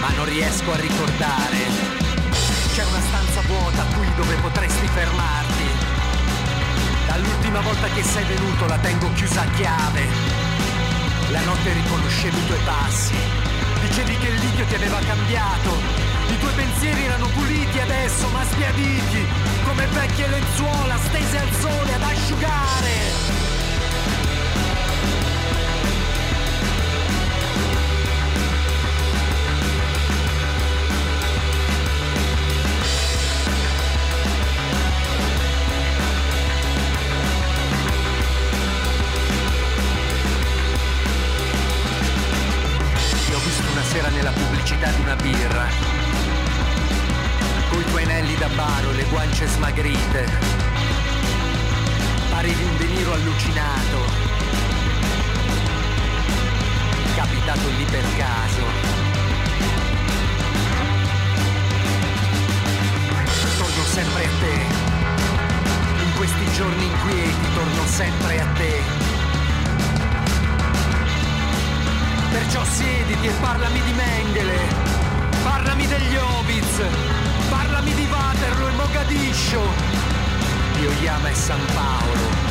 ma non riesco a ricordare. C'è una stanza vuota qui dove potresti fermarti. Dall'ultima volta che sei venuto la tengo chiusa a chiave. La notte riconoscevi i tuoi passi Dicevi che il lichio ti aveva cambiato. I tuoi pensieri erano puliti adesso, ma sbiaditi, come vecchie lenzuola stese al sole ad asciugare. Pubblicità di una birra. Coi tuoi anelli da baro le guance smagrite. Parevi un deniro allucinato. Capitato lì per caso. Torno sempre a te. In questi giorni inquieti torno sempre a te Perciò siediti e parlami di Mengele, parlami degli Obits, parlami di Waterloo e Mogadiscio, di e San Paolo.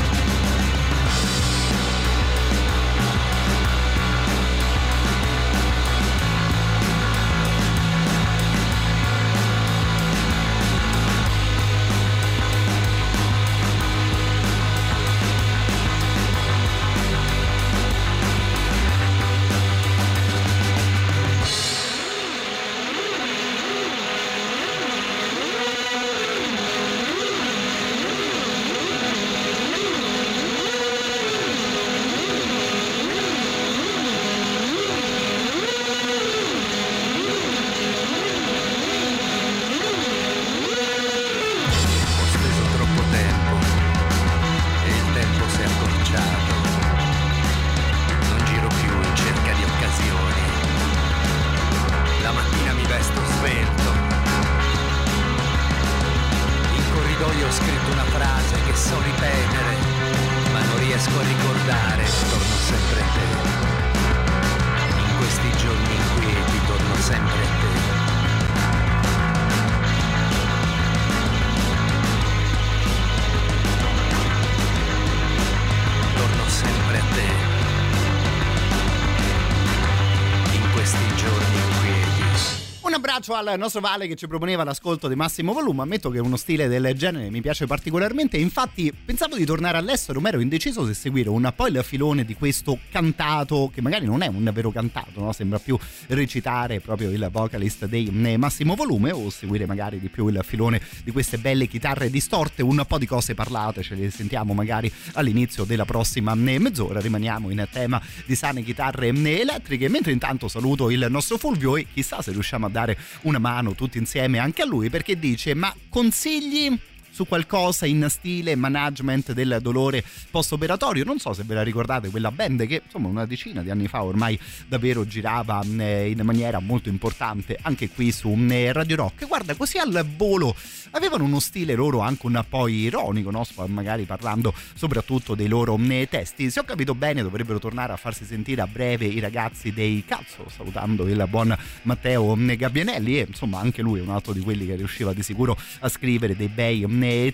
Abbraccio al nostro Vale che ci proponeva l'ascolto di massimo volume. Ammetto che uno stile del genere mi piace particolarmente. Infatti, pensavo di tornare all'estero, ma ero indeciso se seguire un po' il filone di questo cantato, che magari non è un vero cantato, no? sembra più recitare proprio il vocalist dei massimo volume, o seguire magari di più il filone di queste belle chitarre distorte. Un po' di cose parlate, ce le sentiamo magari all'inizio della prossima mezz'ora. Rimaniamo in tema di sane chitarre elettriche. Mentre intanto saluto il nostro Fulvio e chissà se riusciamo a dare una mano tutti insieme anche a lui perché dice ma consigli su qualcosa in stile management del dolore post-operatorio. Non so se ve la ricordate, quella band che insomma una decina di anni fa ormai davvero girava eh, in maniera molto importante anche qui su eh, Radio Rock. Guarda, così al volo avevano uno stile loro anche un po' ironico, no? magari parlando soprattutto dei loro eh, testi. Se ho capito bene, dovrebbero tornare a farsi sentire a breve i ragazzi dei Cazzo, salutando il buon Matteo Gabbianelli e insomma anche lui è un altro di quelli che riusciva di sicuro a scrivere dei bei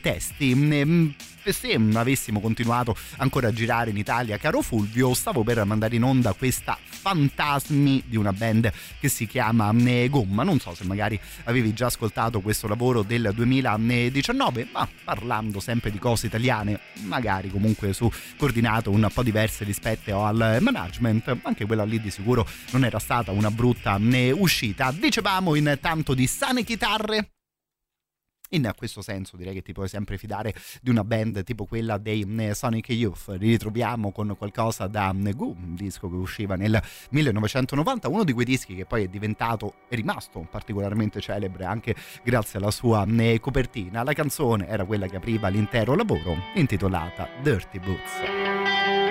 testi. Mm, se avessimo continuato ancora a girare in Italia, caro Fulvio, stavo per mandare in onda questa fantasmi di una band che si chiama mm, Gomma. Non so se magari avevi già ascoltato questo lavoro del 2019, ma parlando sempre di cose italiane, magari comunque su coordinate un po' diverse rispetto al management, anche quella lì di sicuro non era stata una brutta mm, uscita. Dicevamo intanto di sane chitarre in questo senso direi che ti puoi sempre fidare di una band tipo quella dei mm, Sonic Youth. Li ritroviamo con qualcosa da mm, Goo, un disco che usciva nel 1990, uno di quei dischi che poi è diventato, è rimasto particolarmente celebre anche grazie alla sua mm, copertina. La canzone era quella che apriva l'intero lavoro, intitolata Dirty Boots.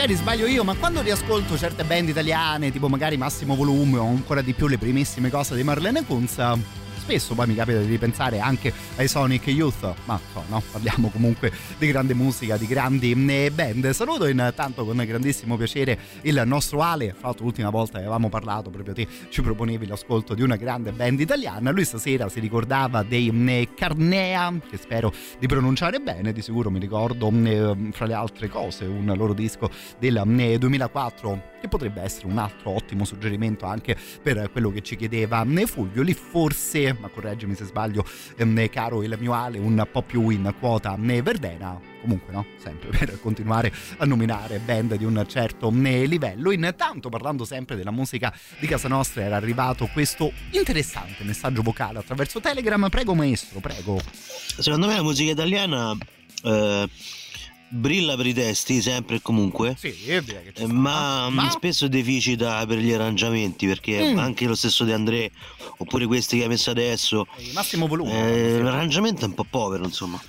Magari sbaglio io, ma quando riascolto certe band italiane, tipo magari Massimo Volume o ancora di più le primissime cose di Marlene Kunz, spesso poi mi capita di ripensare anche ai Sonic Youth, ma so, no, parliamo comunque di grande musica, di grandi eh, band. Saluto intanto con grandissimo piacere il nostro Ale, fra l'altro l'ultima volta avevamo parlato, proprio te ci proponevi l'ascolto di una grande band italiana, lui stasera si ricordava dei eh, Carnea, che spero di pronunciare bene, di sicuro mi ricordo eh, fra le altre cose un loro disco del 2004 che potrebbe essere un altro ottimo suggerimento anche per quello che ci chiedeva Fulvio, lì forse ma correggimi se sbaglio, ehm, caro il mio Ale, un po' più in quota Verdena. Comunque, no? Sempre per continuare a nominare band di un certo livello. Intanto, parlando sempre della musica di casa nostra, era arrivato questo interessante messaggio vocale attraverso Telegram. Prego, maestro, prego. Secondo me la musica italiana. Eh brilla per i testi sempre e comunque. Sì, eh, ma, ma, spesso deficita per gli arrangiamenti perché mm. anche lo stesso di André oppure questi che hai messo adesso massimo volume eh, l'arrangiamento è un po' povero insomma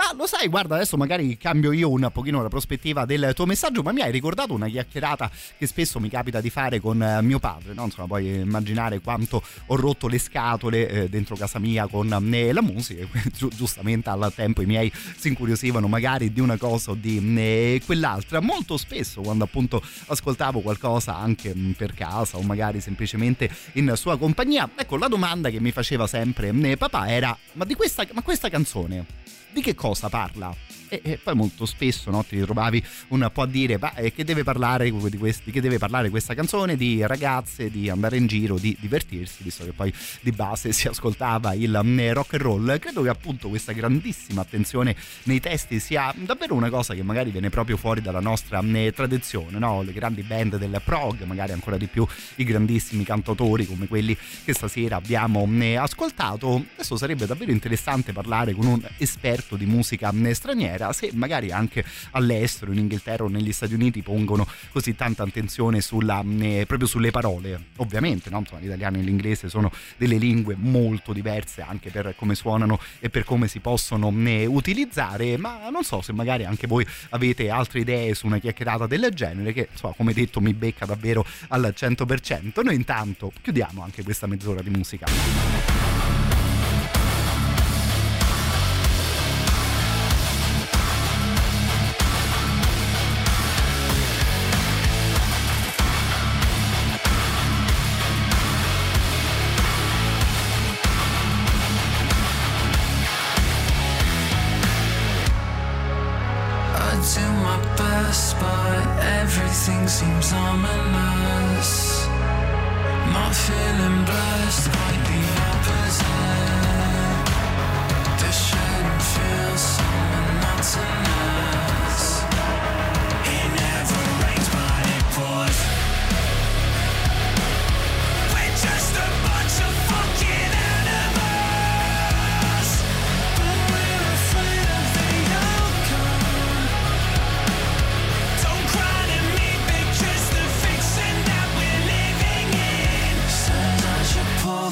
ma lo sai, guarda, adesso magari cambio io un pochino la prospettiva del tuo messaggio, ma mi hai ricordato una chiacchierata che spesso mi capita di fare con eh, mio padre, no? Insomma, puoi immaginare quanto ho rotto le scatole eh, dentro casa mia con eh, la musica, Gi- giustamente al tempo i miei si incuriosivano magari di una cosa o di eh, quell'altra. Molto spesso quando appunto ascoltavo qualcosa anche mm, per casa o magari semplicemente in sua compagnia, ecco la domanda che mi faceva sempre papà era ma di questa, ma questa canzone di che cosa parla? E, e poi molto spesso no, ti ritrovavi un po' a dire ma, eh, che, deve parlare di questi, che deve parlare questa canzone di ragazze, di andare in giro, di divertirsi, visto che poi di base si ascoltava il mm, rock and roll. Credo che appunto questa grandissima attenzione nei testi sia davvero una cosa che magari viene proprio fuori dalla nostra mm, tradizione, no? le grandi band del prog, magari ancora di più i grandissimi cantautori come quelli che stasera abbiamo mm, ascoltato. Adesso sarebbe davvero interessante parlare con un esperto di musica straniera era se magari anche all'estero, in Inghilterra o negli Stati Uniti pongono così tanta attenzione sulla, eh, proprio sulle parole. Ovviamente no? Insomma, l'italiano e l'inglese sono delle lingue molto diverse anche per come suonano e per come si possono eh, utilizzare, ma non so se magari anche voi avete altre idee su una chiacchierata del genere che insomma, come detto mi becca davvero al 100%. Noi intanto chiudiamo anche questa mezz'ora di musica.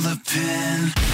The pin.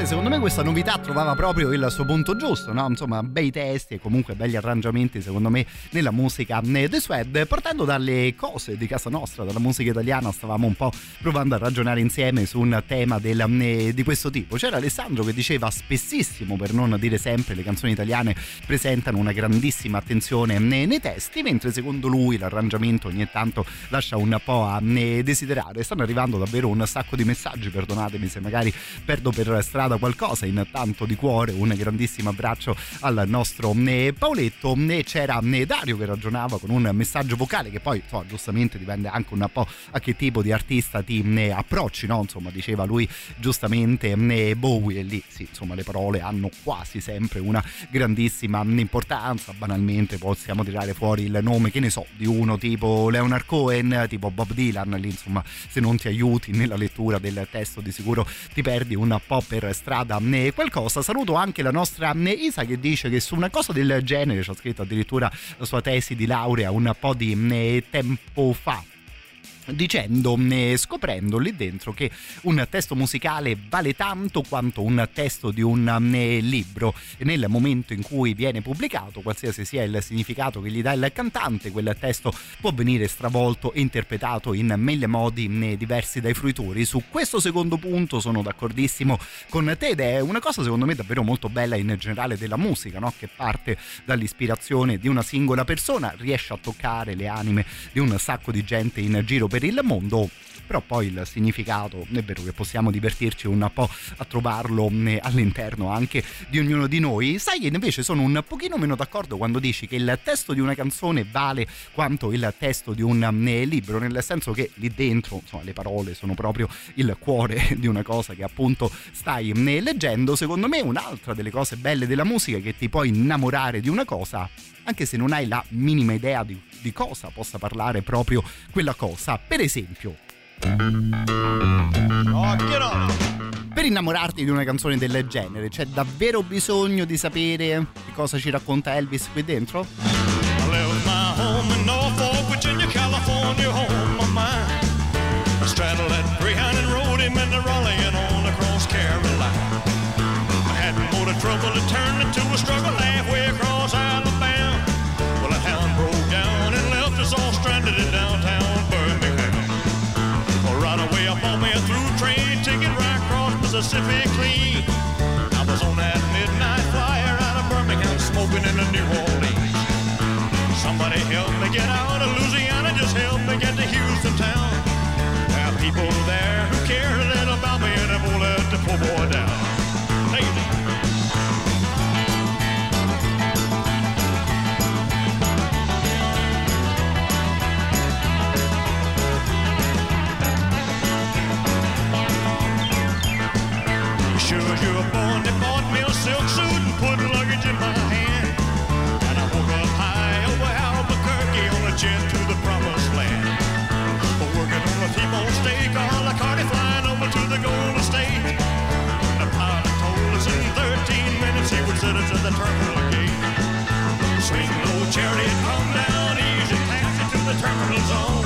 Fare, secondo me questa novità trovava proprio il suo punto giusto, no? Insomma, bei testi e comunque belli arrangiamenti, secondo me, nella musica eh, The Swed. Partendo dalle cose di casa nostra, dalla musica italiana, stavamo un po' provando a ragionare insieme su un tema del, eh, di questo tipo. C'era Alessandro che diceva spessissimo, per non dire sempre, le canzoni italiane presentano una grandissima attenzione nei, nei testi, mentre secondo lui l'arrangiamento ogni tanto lascia un po' a eh, desiderare. Stanno arrivando davvero un sacco di messaggi, perdonatemi se magari perdo per strada qualcosa. Intanto di cuore un grandissimo abbraccio al nostro eh, Paoletto. E c'era eh, Dario che ragionava con un messaggio vocale che poi insomma, giustamente dipende anche un po' a che tipo di artista ti eh, approcci, no? Insomma, diceva lui giustamente eh, Bowie e lì sì, insomma, le parole hanno quasi sempre una grandissima importanza. Banalmente possiamo tirare fuori il nome, che ne so, di uno tipo Leonard Cohen, tipo Bob Dylan, lì insomma, se non ti aiuti nella lettura del testo di sicuro ti perdi un po' per strada né qualcosa. Saluto anche la nostra né Isa che dice che su una cosa del genere ci ha scritto addirittura la sua tesi di laurea un po' di tempo fa dicendo e scoprendo lì dentro che un testo musicale vale tanto quanto un testo di un eh, libro nel momento in cui viene pubblicato qualsiasi sia il significato che gli dà il cantante quel testo può venire stravolto e interpretato in mille modi eh, diversi dai fruitori su questo secondo punto sono d'accordissimo con te ed è una cosa secondo me davvero molto bella in generale della musica no? che parte dall'ispirazione di una singola persona riesce a toccare le anime di un sacco di gente in giro per il mondo però poi il significato è vero che possiamo divertirci un po' a trovarlo eh, all'interno anche di ognuno di noi. Sai che invece sono un pochino meno d'accordo quando dici che il testo di una canzone vale quanto il testo di un eh, libro nel senso che lì dentro insomma le parole sono proprio il cuore di una cosa che appunto stai eh, leggendo. Secondo me un'altra delle cose belle della musica è che ti puoi innamorare di una cosa anche se non hai la minima idea di, di cosa possa parlare proprio quella cosa per esempio per innamorarti di una canzone del genere c'è davvero bisogno di sapere che cosa ci racconta Elvis qui dentro? Mississippi clean. I was on that midnight flyer out of Birmingham smoking in the New Orleans. Somebody help me get out of Louisiana, just help me get to Houston town. There are people there terminal gate. Swing low chariot, come down easy, taxi to the terminal zone.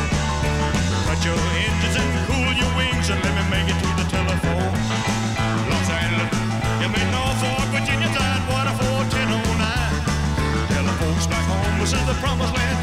Cut your engines and cool your wings and let me make it to the telephone. Los Angeles, you made Norfolk, Virginia, Tidewater 41009. Tell the folks back home this is the promised land,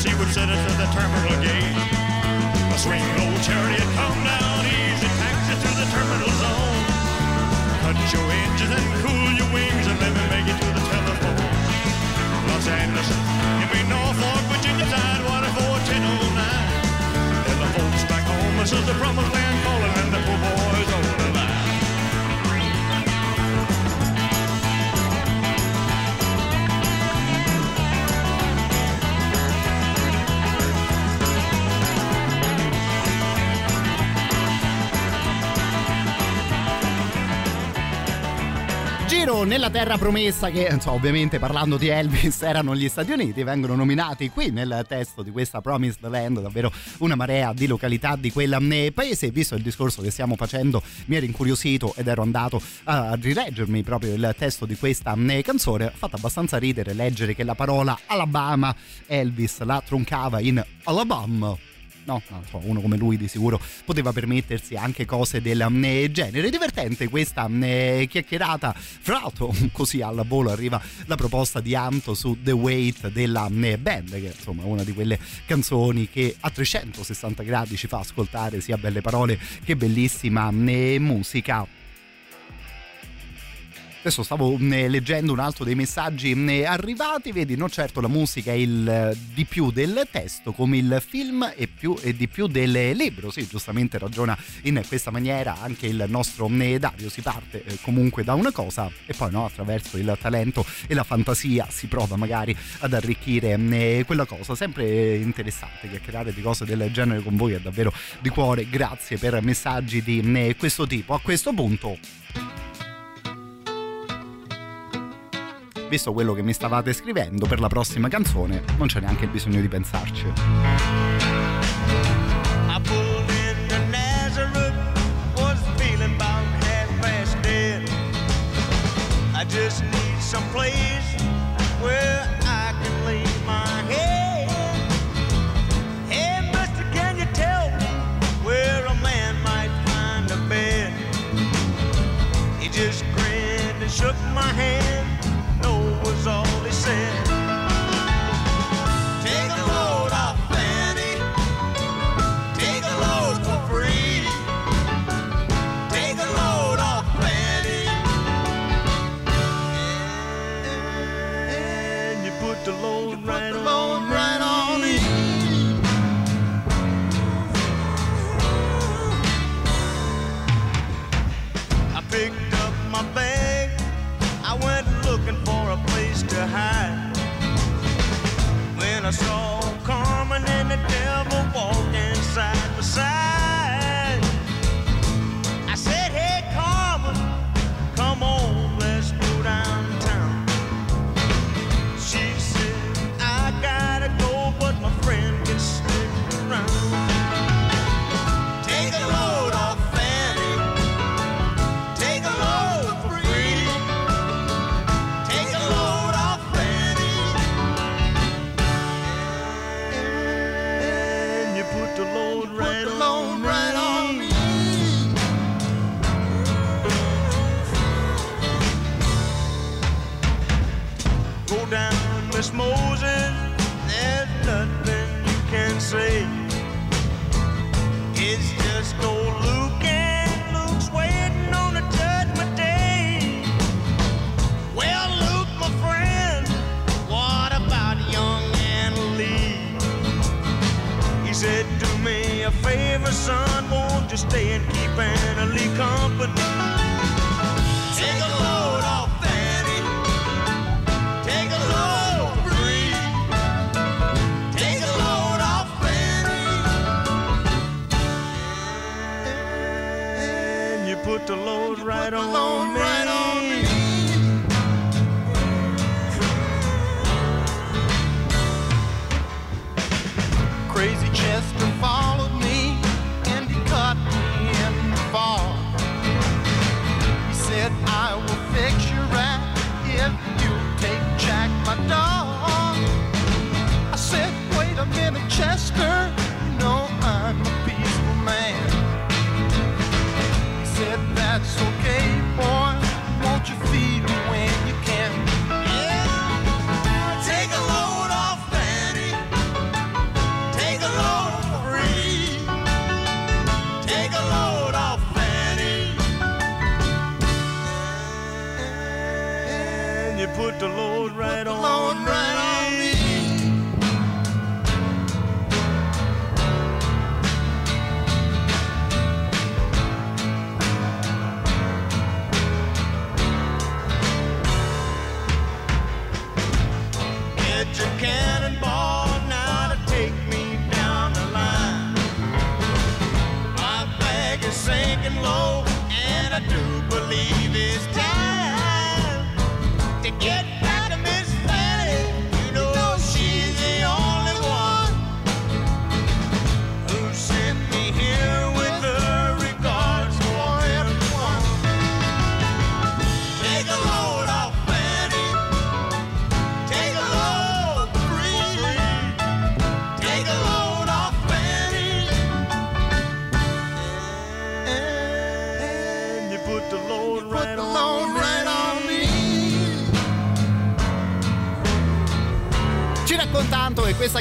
13 minutes he would set us at the terminal gate. A swing low chariot, come down easy, taxi to the terminal zone. Cut your engines and cool your wings and let me make it to the telephone. Los Angeles, you mean Norfolk, Virginia, Tidewater 41009. Tell the folks back home This is the promised land calling and the poor boys Giro nella terra promessa che, insomma, ovviamente parlando di Elvis erano gli Stati Uniti, vengono nominati qui nel testo di questa Promised Land davvero una marea di località di quel eh, paese. Visto il discorso che stiamo facendo, mi ero incuriosito ed ero andato a rileggermi proprio il testo di questa eh, canzone. Ha fatto abbastanza ridere leggere che la parola Alabama Elvis la troncava in Alabama no, insomma, uno come lui di sicuro poteva permettersi anche cose del mm, genere. Divertente questa mm, chiacchierata. Fra l'altro, così al volo arriva la proposta di Anto su The Weight della mm, band, che insomma è una di quelle canzoni che a 360 gradi ci fa ascoltare sia belle parole che bellissima musica. Adesso stavo leggendo un altro dei messaggi arrivati, vedi, non certo la musica è il eh, di più del testo, come il film è, più, è di più del libro, sì, giustamente ragiona in questa maniera anche il nostro Dario, si parte eh, comunque da una cosa e poi no, attraverso il talento e la fantasia si prova magari ad arricchire quella cosa, sempre interessante chiacchierare di cose del genere con voi, è davvero di cuore, grazie per messaggi di questo tipo. A questo punto... visto quello che mi stavate scrivendo per la prossima canzone, non c'è neanche bisogno di pensarci. Shook my hand. Said. Carmen and you stay and keep Anna Lee company? Take a load off Fanny. Take a load off free. Take a load off Fanny. And you put the load right on me. Right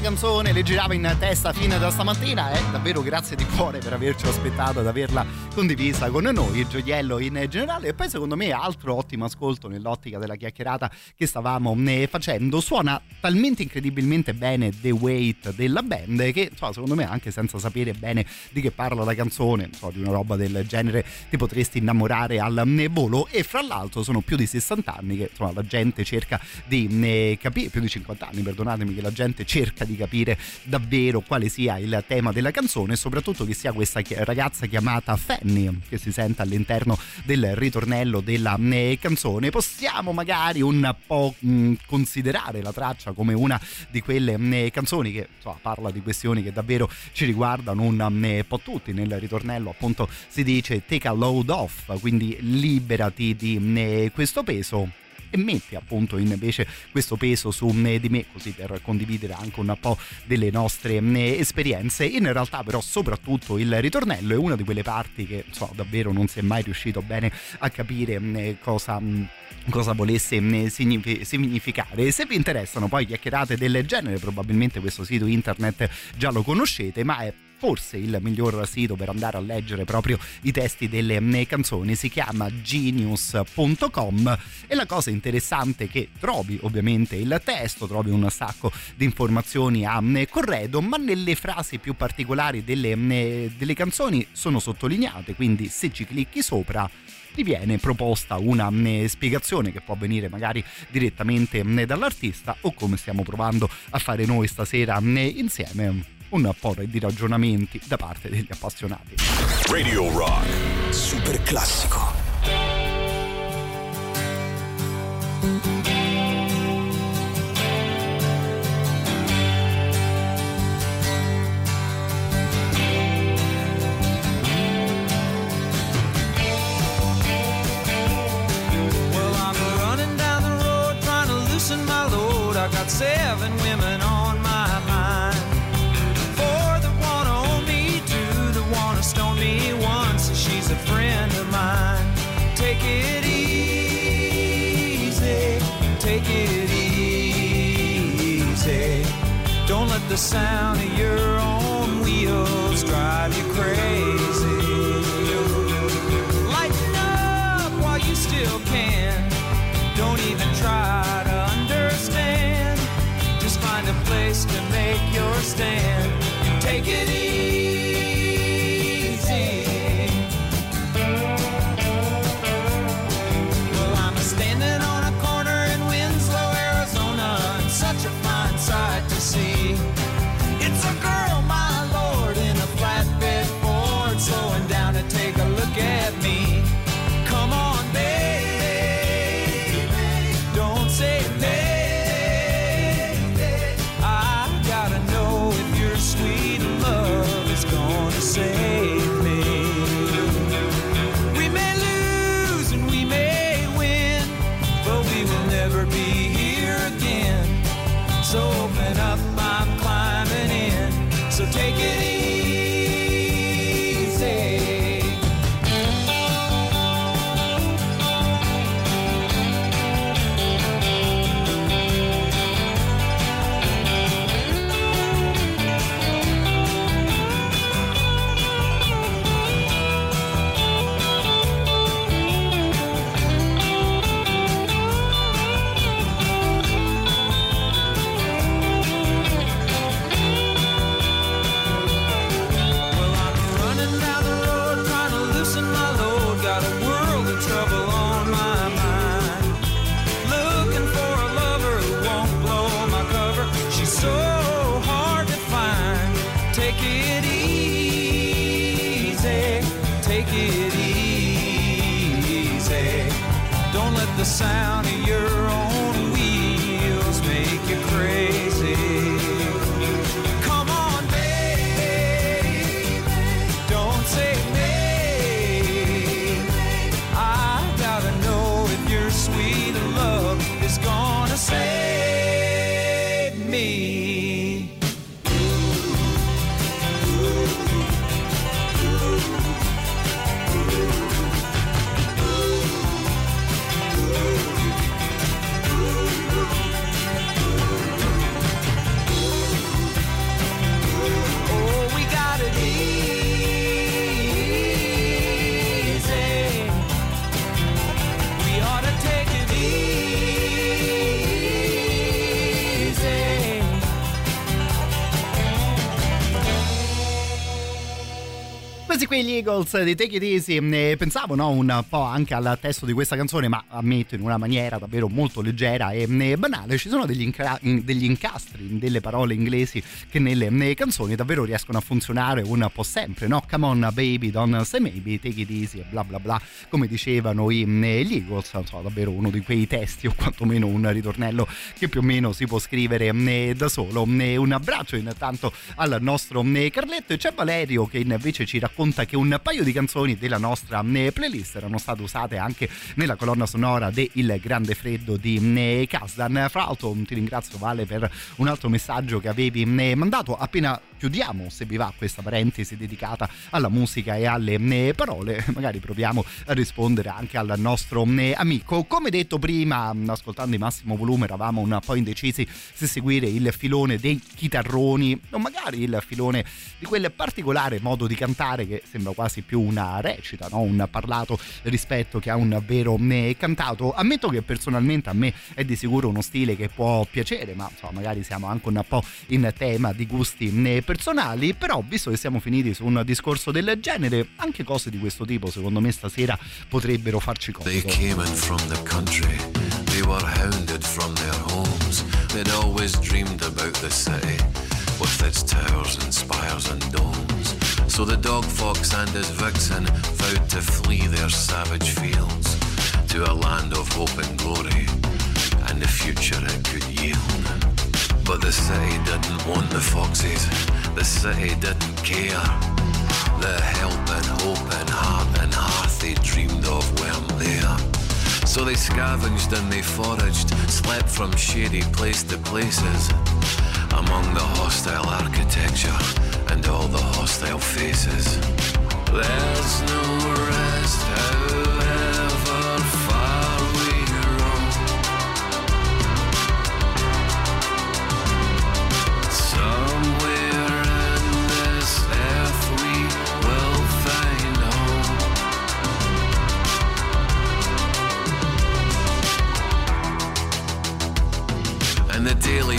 canzone le girava in testa fino da stamattina e davvero grazie di cuore per averci aspettato, ad averla condivisa con noi, il gioiello in generale e poi secondo me altro ottimo ascolto nell'ottica della chiacchierata che stavamo eh, facendo, suona talmente incredibilmente bene The Weight della band che insomma, secondo me anche senza sapere bene di che parla la canzone, insomma, di una roba del genere ti potresti innamorare al eh, volo. E fra l'altro sono più di 60 anni che insomma, la gente cerca di eh, capire, più di 50 anni perdonatemi che la gente cerca di capire davvero quale sia il tema della canzone e soprattutto che sia questa ragazza chiamata Fanny che si sente all'interno del ritornello della eh, canzone. Possiamo magari un po' mh, considerare la traccia come una di quelle mh, canzoni che insomma, parla di questioni che davvero ci riguardano un mh, po' tutti. Nel ritornello appunto si dice take a load off quindi liberati di questo peso e metti appunto invece questo peso su eh, di me così per condividere anche un po' delle nostre eh, esperienze in realtà però soprattutto il ritornello è una di quelle parti che insomma davvero non si è mai riuscito bene a capire eh, cosa mh, cosa volesse signifi- significare. Se vi interessano poi chiacchierate del genere, probabilmente questo sito internet già lo conoscete, ma è forse il miglior sito per andare a leggere proprio i testi delle eh, canzoni si chiama genius.com e la cosa interessante è che trovi ovviamente il testo trovi un sacco di informazioni a eh, corredo ma nelle frasi più particolari delle, eh, delle canzoni sono sottolineate quindi se ci clicchi sopra ti viene proposta una spiegazione che può venire magari direttamente dall'artista o come stiamo provando a fare noi stasera insieme un po' di ragionamenti da parte degli appassionati. Radio Rock. Super classico. Well, I'm running the sound of your own wheels drive you crazy. Lighten up while you still can. Don't even try to understand. Just find a place to make your stand. Take it easy. Sound Gli Eagles di Take It Easy, pensavo no, un po' anche al testo di questa canzone, ma ammetto in una maniera davvero molto leggera e banale. Ci sono degli, incra- in- degli incastri, delle parole inglesi che nelle canzoni davvero riescono a funzionare un po' sempre, no? Come on baby, don't say maybe, take it easy e bla bla bla, come dicevano gli Eagles, so, davvero uno di quei testi o quantomeno un ritornello che più o meno si può scrivere da solo. Un abbraccio intanto al nostro Carletto e c'è Valerio che invece ci racconta che un paio di canzoni della nostra eh, playlist erano state usate anche nella colonna sonora de Il Grande Freddo di eh, Kasdan. Fra l'altro ti ringrazio Vale per un altro messaggio che avevi eh, mandato appena chiudiamo, se vi va, questa parentesi dedicata alla musica e alle eh, parole, magari proviamo a rispondere anche al nostro eh, amico. Come detto prima, ascoltando in massimo volume, eravamo un po' indecisi se seguire il filone dei chitarroni o magari il filone di quel particolare modo di cantare che sembra quasi più una recita, no? un parlato rispetto che a un vero cantato. Ammetto che personalmente a me è di sicuro uno stile che può piacere, ma insomma, magari siamo anche un po' in tema di gusti eh, personali, però visto che siamo finiti su un discorso del genere, anche cose di questo tipo secondo me stasera potrebbero farci They comodo. came in from the country, they were hounded from their homes. They'd always dreamed about the city, with its towers and spires and domes. So the dog fox and his vixen vowed to flee their savage fields to a land of hope and glory, and the future it could yield. But the city didn't want the foxes, the city didn't care. The help and hope and heart and hearth they dreamed of weren't there. So they scavenged and they foraged, slept from shady place to places, among the hostile architecture and all the hostile faces. There's no rest, however far we roam. Somewhere in this earth we will find home. And the daily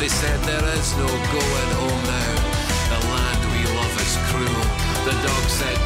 They said, There is no going home now. The land we love is cruel. The dog said,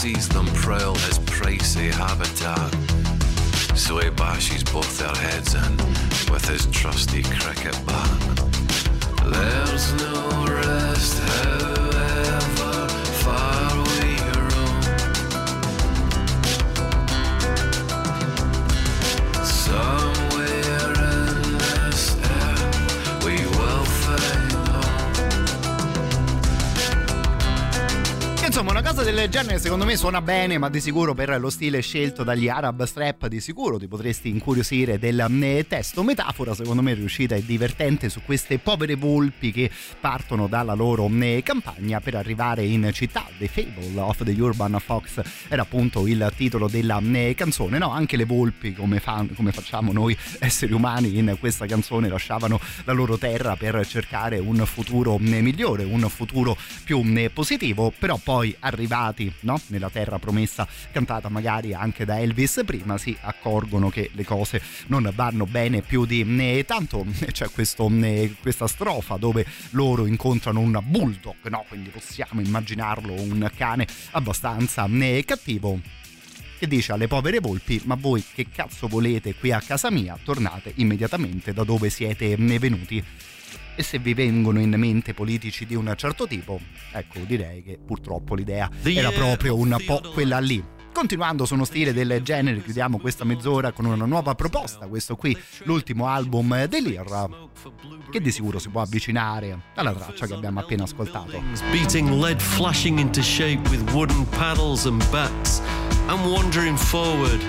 sees them prowl his pricey habitat. So he bashes both their heads in with his trusty cricket bat. There's no del genere secondo me suona bene, ma di sicuro per lo stile scelto dagli Arab Strap di sicuro ti potresti incuriosire del eh, testo. Metafora secondo me riuscita e divertente su queste povere volpi che partono dalla loro eh, campagna per arrivare in città. The Fable of the Urban Fox era appunto il titolo della eh, canzone. No, anche le volpi come, fa- come facciamo noi esseri umani in questa canzone lasciavano la loro terra per cercare un futuro migliore, un futuro più positivo, però poi arrivati no? nella terra promessa cantata magari anche da Elvis prima si accorgono che le cose non vanno bene più di eh, tanto c'è questo, eh, questa strofa dove loro incontrano un bulldog no? quindi possiamo immaginarlo un cane abbastanza eh, cattivo che dice alle povere volpi ma voi che cazzo volete qui a casa mia tornate immediatamente da dove siete eh, venuti e se vi vengono in mente politici di un certo tipo, ecco direi che purtroppo l'idea era proprio un po' quella lì. Continuando su uno stile del genere, chiudiamo questa mezz'ora con una nuova proposta. Questo qui, l'ultimo album dell'Irra, che di sicuro si può avvicinare alla traccia che abbiamo appena ascoltato. beating lead flashing into shape with wooden paddles and bats. I'm wandering forward,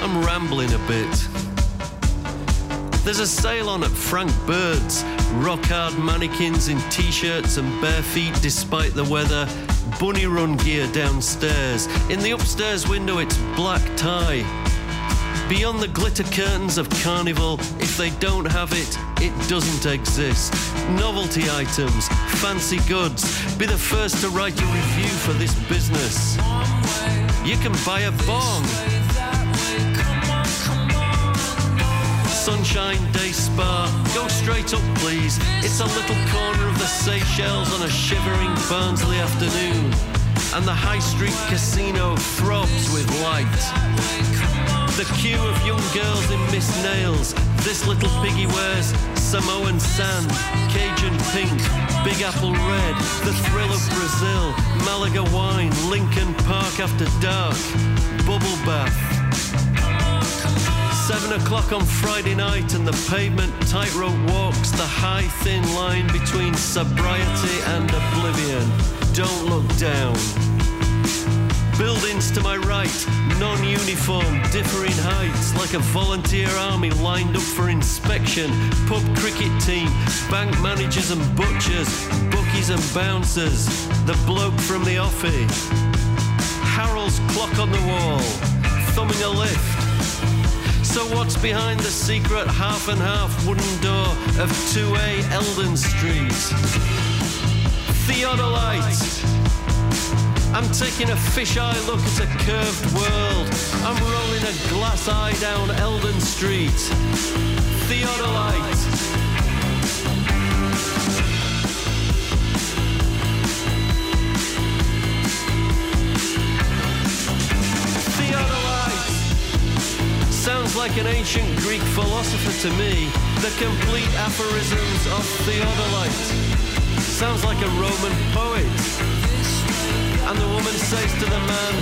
I'm rambling a bit. There's a sale on at Frank Bird's. Rock hard mannequins in t shirts and bare feet despite the weather. Bunny run gear downstairs. In the upstairs window, it's black tie. Beyond the glitter curtains of carnival, if they don't have it, it doesn't exist. Novelty items, fancy goods, be the first to write a review for this business. You can buy a bong. Sunshine Day Spa, go straight up please. It's a little corner of the Seychelles on a shivering Barnsley afternoon. And the High Street Casino throbs with light. The queue of young girls in Miss Nails. This little piggy wears Samoan sand, Cajun pink, Big Apple red, the thrill of Brazil, Malaga wine, Lincoln Park after dark, bubble bath. Seven o'clock on Friday night, and the pavement tightrope walks the high, thin line between sobriety and oblivion. Don't look down. Buildings to my right, non uniform, differing heights, like a volunteer army lined up for inspection. Pub cricket team, bank managers and butchers, bookies and bouncers, the bloke from the office. Harold's clock on the wall, thumbing a lift. So what's behind the secret half and half wooden door of 2A Eldon Street? Theodolite. I'm taking a fisheye look at a curved world. I'm rolling a glass eye down Eldon Street. Theodolite. Theodolite. Like an ancient Greek philosopher to me. The complete aphorisms of Theodolite. Sounds like a Roman poet. And the woman says to the man,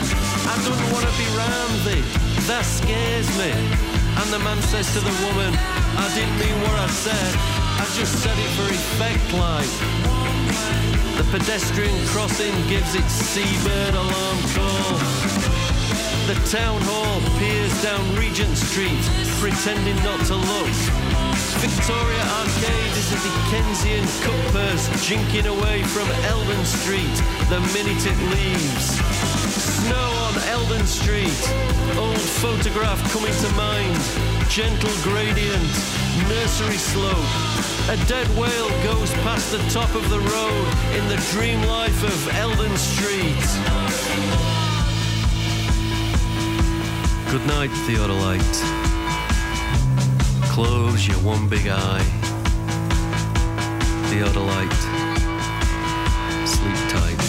I don't want to be round thee. That scares me. And the man says to the woman, I didn't mean what I said. I just said it for effect like. The pedestrian crossing gives its seabird alarm call. The town hall peers down Regent Street, pretending not to look. Victoria Arcade is a Dickensian cutpurse jinking away from Eldon Street the minute it leaves. Snow on Eldon Street, old photograph coming to mind. Gentle gradient, nursery slope. A dead whale goes past the top of the road in the dream life of Eldon Street. Good night, Theodolite. close your one big eye. Theodolite, sleep tight.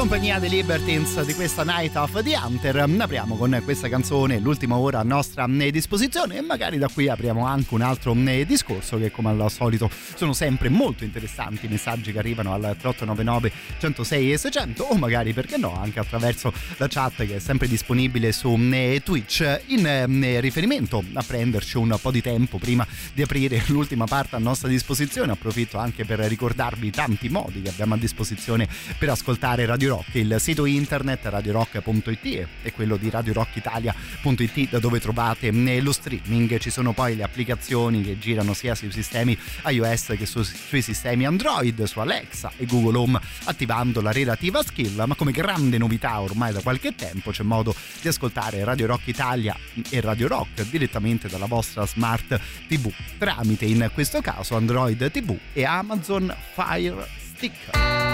Compagnia dei Libertines di questa Night of the Hunter. Apriamo con questa canzone l'ultima ora a nostra eh, disposizione e magari da qui apriamo anche un altro eh, discorso che come al solito sono sempre molto interessanti i messaggi che arrivano al 3899 106 e 600 o magari perché no anche attraverso la chat che è sempre disponibile su Twitch in riferimento a prenderci un po' di tempo prima di aprire l'ultima parte a nostra disposizione approfitto anche per ricordarvi tanti modi che abbiamo a disposizione per ascoltare Radio Rock, il sito internet radiorock.it e quello di radiorockitalia.it da dove trovate lo streaming. Ci sono poi le applicazioni che girano sia sui sistemi iOS che su- sui sistemi Android, su Alexa e Google Home attivando la relativa skill, ma come grande novità ormai da qualche tempo c'è modo di ascoltare Radio Rock Italia e Radio Rock direttamente dalla vostra smart TV tramite in questo caso Android TV e Amazon Fire Stick.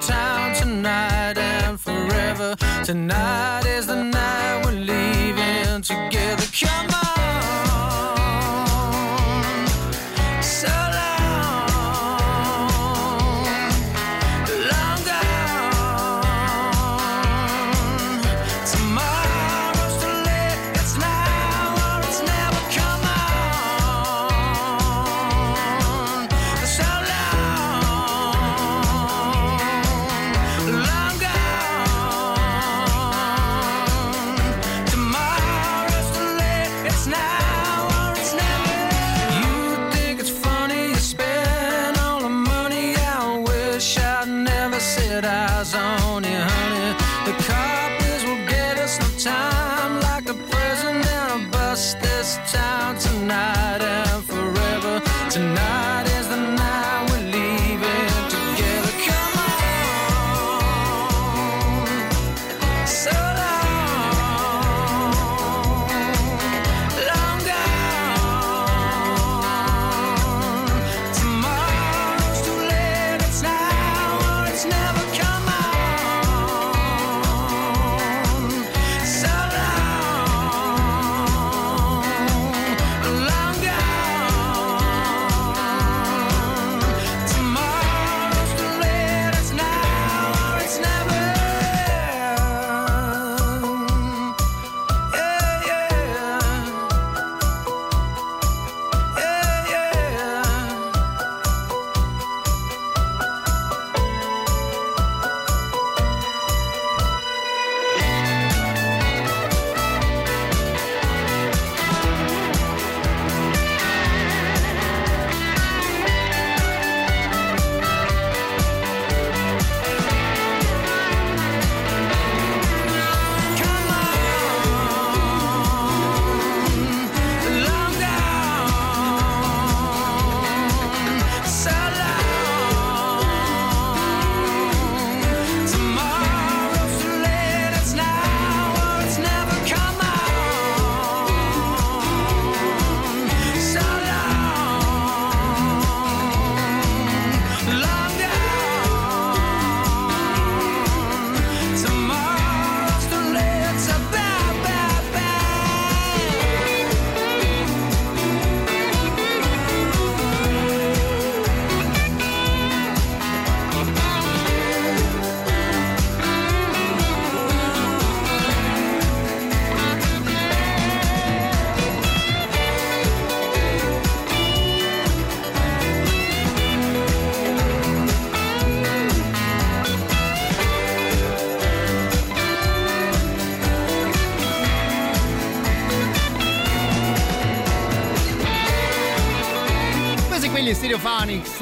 Town tonight and forever. Tonight is the night we're leaving together. Come on.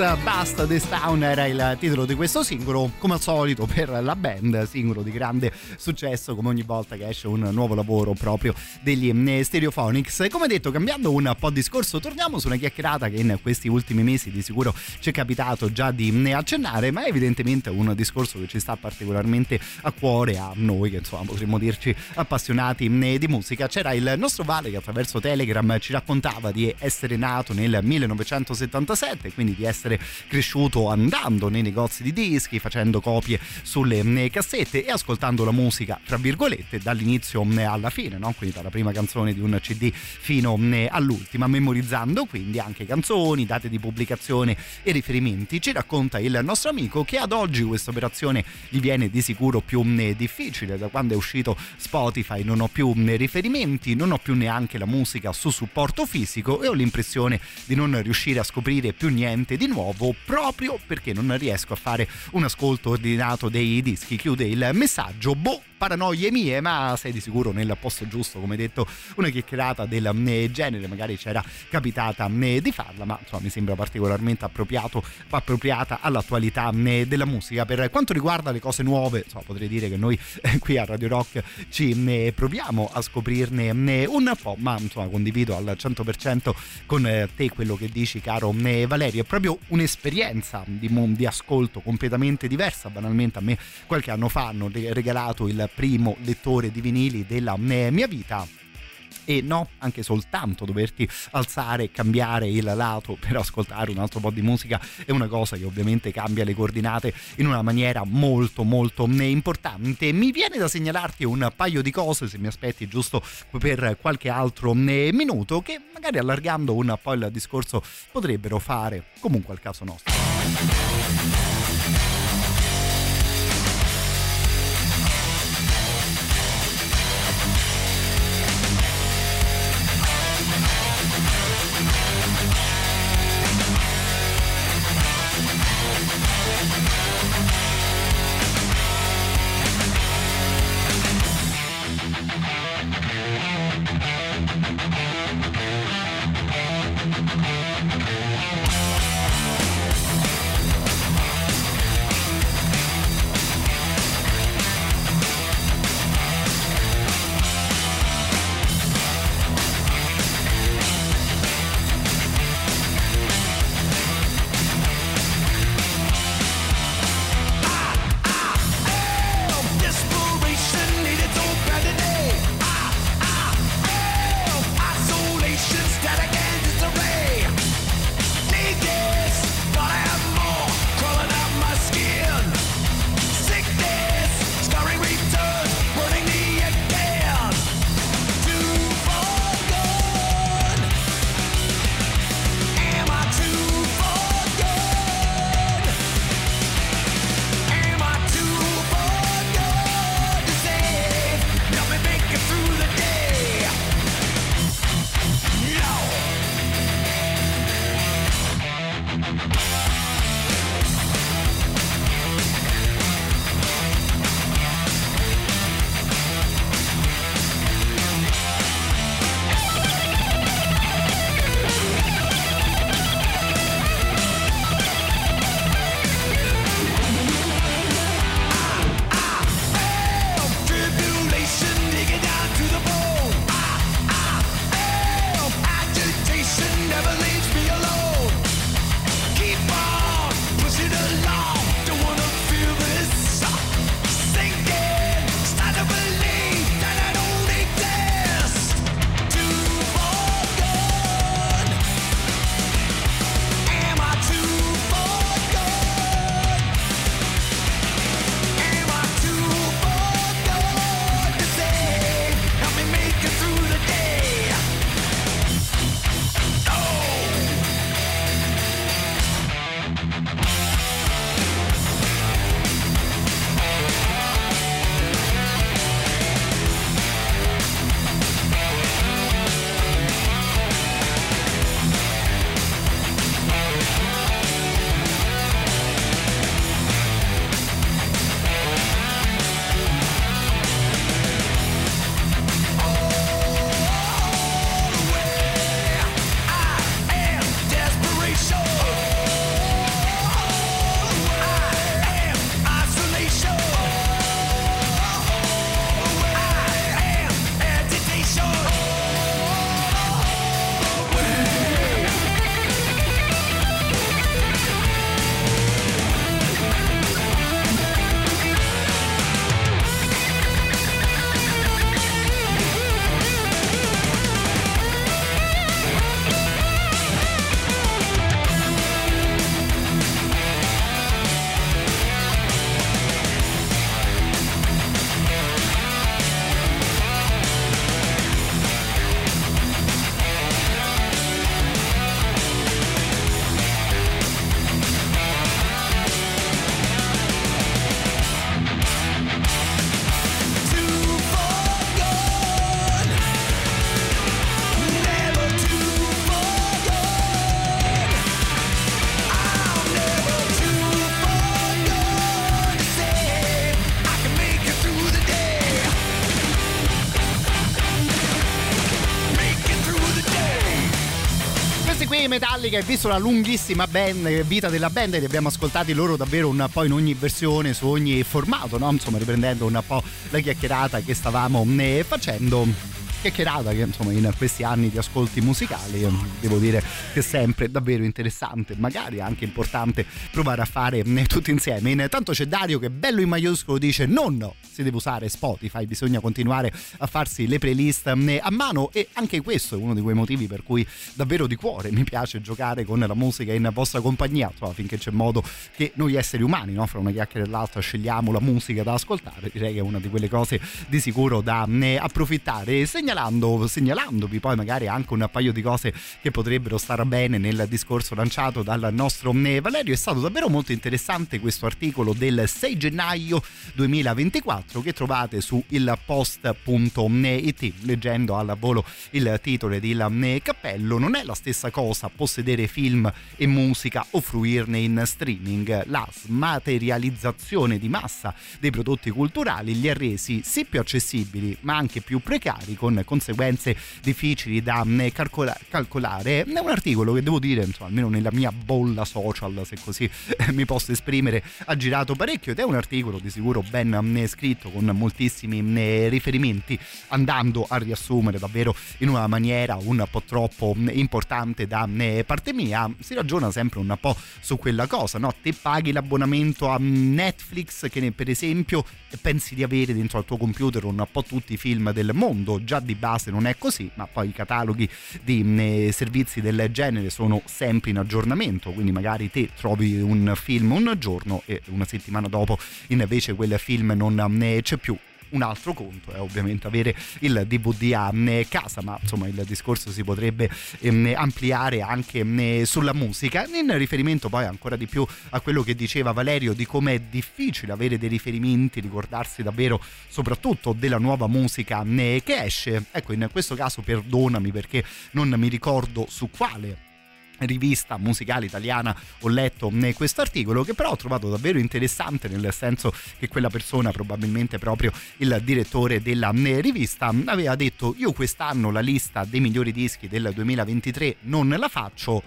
Basta This Town era il titolo di questo singolo. Come al solito per la band singolo di grande successo come ogni volta che esce un nuovo lavoro proprio degli mm, Stereophonics come detto cambiando un po' discorso torniamo su una chiacchierata che in questi ultimi mesi di sicuro ci è capitato già di mm, accennare ma è evidentemente un discorso che ci sta particolarmente a cuore a noi che insomma potremmo dirci appassionati mm, di musica c'era il nostro Vale che attraverso Telegram ci raccontava di essere nato nel 1977 quindi di essere cresciuto andando nei negozi di dischi facendo copie sulle mm, cassette e ascoltando la musica tra virgolette dall'inizio mm, alla fine no? quindi dalla prima canzone di un cd fino mm, all'ultima memorizzando quindi anche canzoni date di pubblicazione e riferimenti. Ci racconta il nostro amico che ad oggi questa operazione gli viene di sicuro più mm, difficile. Da quando è uscito Spotify non ho più mm, riferimenti non ho più neanche la musica su supporto fisico e ho l'impressione di non riuscire a scoprire più niente di nuovo proprio perché non riesco a fare un ascolto ordinato dei dischi. Chiude il messaggio. Boh paranoie mie, ma sei di sicuro nel posto giusto, come detto, una chiacchierata del eh, genere, magari c'era capitata eh, di farla, ma insomma mi sembra particolarmente appropriato, appropriata all'attualità eh, della musica. Per quanto riguarda le cose nuove, insomma, potrei dire che noi qui a Radio Rock ci proviamo a scoprirne un po', ma insomma condivido al 100% con te quello che dici, caro Valerio, è proprio un'esperienza di, di ascolto completamente diversa. Banalmente a me qualche anno fa hanno re- regalato il primo lettore di vinili della mia vita e no, anche soltanto doverti alzare e cambiare il lato per ascoltare un altro po' di musica è una cosa che ovviamente cambia le coordinate in una maniera molto molto importante. Mi viene da segnalarti un paio di cose se mi aspetti giusto per qualche altro eh, minuto che magari allargando un po' il discorso potrebbero fare comunque al caso nostro. Metallica e visto la lunghissima band, vita della band li abbiamo ascoltati loro davvero un po' in ogni versione, su ogni formato, no? insomma riprendendo un po' la chiacchierata che stavamo eh, facendo chiacchierata che insomma in questi anni di ascolti musicali eh, devo dire è sempre davvero interessante magari anche importante provare a fare eh, tutti insieme. Intanto c'è Dario che bello in maiuscolo dice non si deve usare Spotify bisogna continuare a farsi le playlist eh, a mano. E anche questo è uno di quei motivi per cui davvero di cuore mi piace giocare con la musica in vostra compagnia. Insomma finché c'è modo che noi esseri umani no? fra una chiacchiera e l'altra scegliamo la musica da ascoltare direi che è una di quelle cose di sicuro da approfittare. Segnalando, segnalandovi poi magari anche un paio di cose che potrebbero stare bene nel discorso lanciato dal nostro Valerio. È stato davvero molto interessante questo articolo del 6 gennaio 2024 che trovate su ilpost.it leggendo al volo il titolo ed il cappello. Non è la stessa cosa possedere film e musica o fruirne in streaming. La smaterializzazione di massa dei prodotti culturali li ha resi sì più accessibili ma anche più precari con conseguenze difficili da calcola- calcolare. È un articolo che devo dire, insomma, almeno nella mia bolla social, se così mi posso esprimere, ha girato parecchio ed è un articolo di sicuro ben scritto con moltissimi riferimenti, andando a riassumere davvero in una maniera un po' troppo importante da parte mia. Si ragiona sempre un po' su quella cosa, no? Te paghi l'abbonamento a Netflix che per esempio pensi di avere dentro al tuo computer un po' tutti i film del mondo, già di base non è così, ma poi i cataloghi di eh, servizi del genere sono sempre in aggiornamento, quindi magari te trovi un film un giorno e una settimana dopo invece quel film non c'è più un altro conto è ovviamente avere il DVD a casa, ma insomma il discorso si potrebbe ehm, ampliare anche ehm, sulla musica, in riferimento poi ancora di più a quello che diceva Valerio di come è difficile avere dei riferimenti, ricordarsi davvero soprattutto della nuova musica che esce. Ecco, in questo caso perdonami perché non mi ricordo su quale rivista musicale italiana ho letto questo articolo che però ho trovato davvero interessante nel senso che quella persona probabilmente proprio il direttore della rivista aveva detto io quest'anno la lista dei migliori dischi del 2023 non la faccio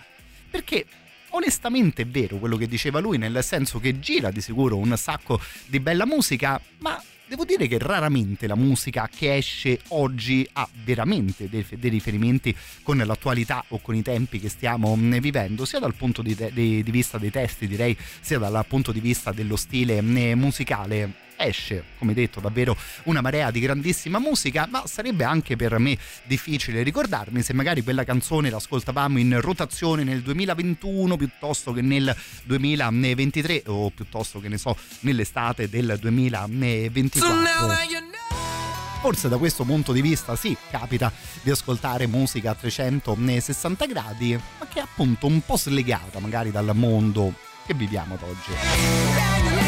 perché onestamente è vero quello che diceva lui nel senso che gira di sicuro un sacco di bella musica ma devo dire che raramente la musica che esce oggi ha veramente dei, dei riferimenti con l'attualità o con i tempi che stiamo mm, vivendo, sia dal punto di, di, di vista dei testi, direi, sia dal punto di vista dello stile mm, musicale esce, come detto, davvero una marea di grandissima musica, ma sarebbe anche per me difficile ricordarmi se magari quella canzone l'ascoltavamo in rotazione nel 2021 piuttosto che nel 2023 o piuttosto che ne so nell'estate del 2024. Forse da questo punto di vista sì, capita di ascoltare musica a 360 gradi, ma che è appunto un po' slegata magari dal mondo che viviamo ad oggi.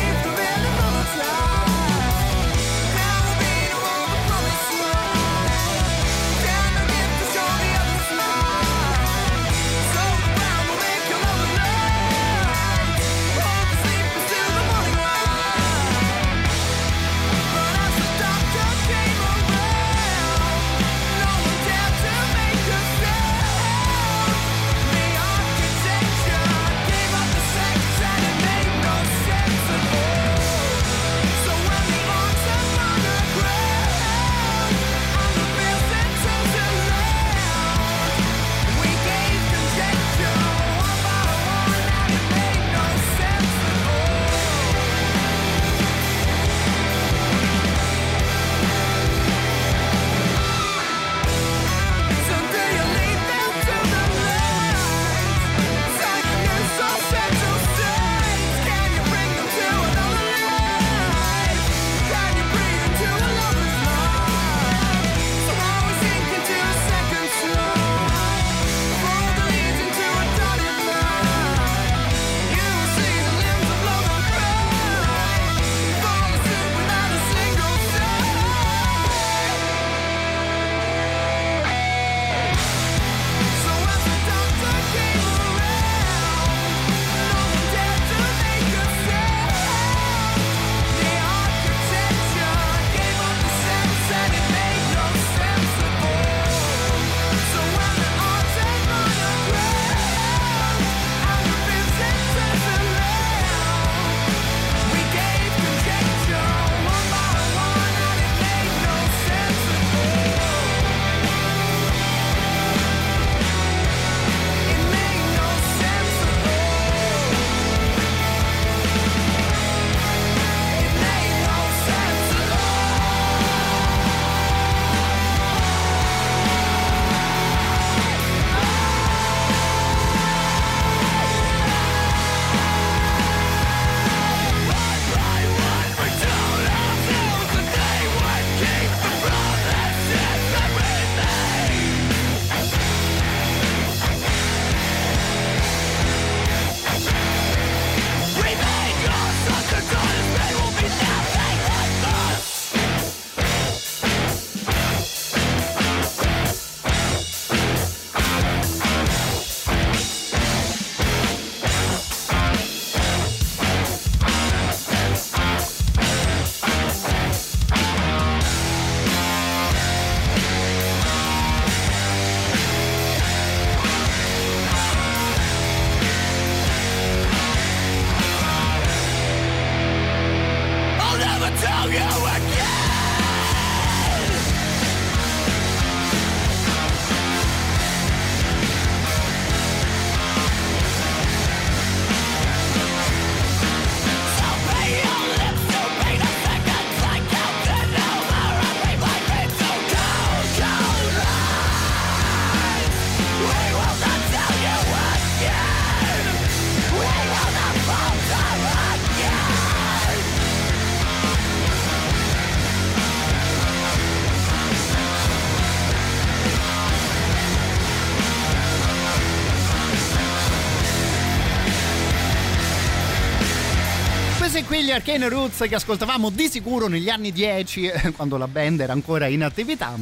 Questi qui gli Arcane Roots che ascoltavamo di sicuro negli anni 10 eh, quando la band era ancora in attività.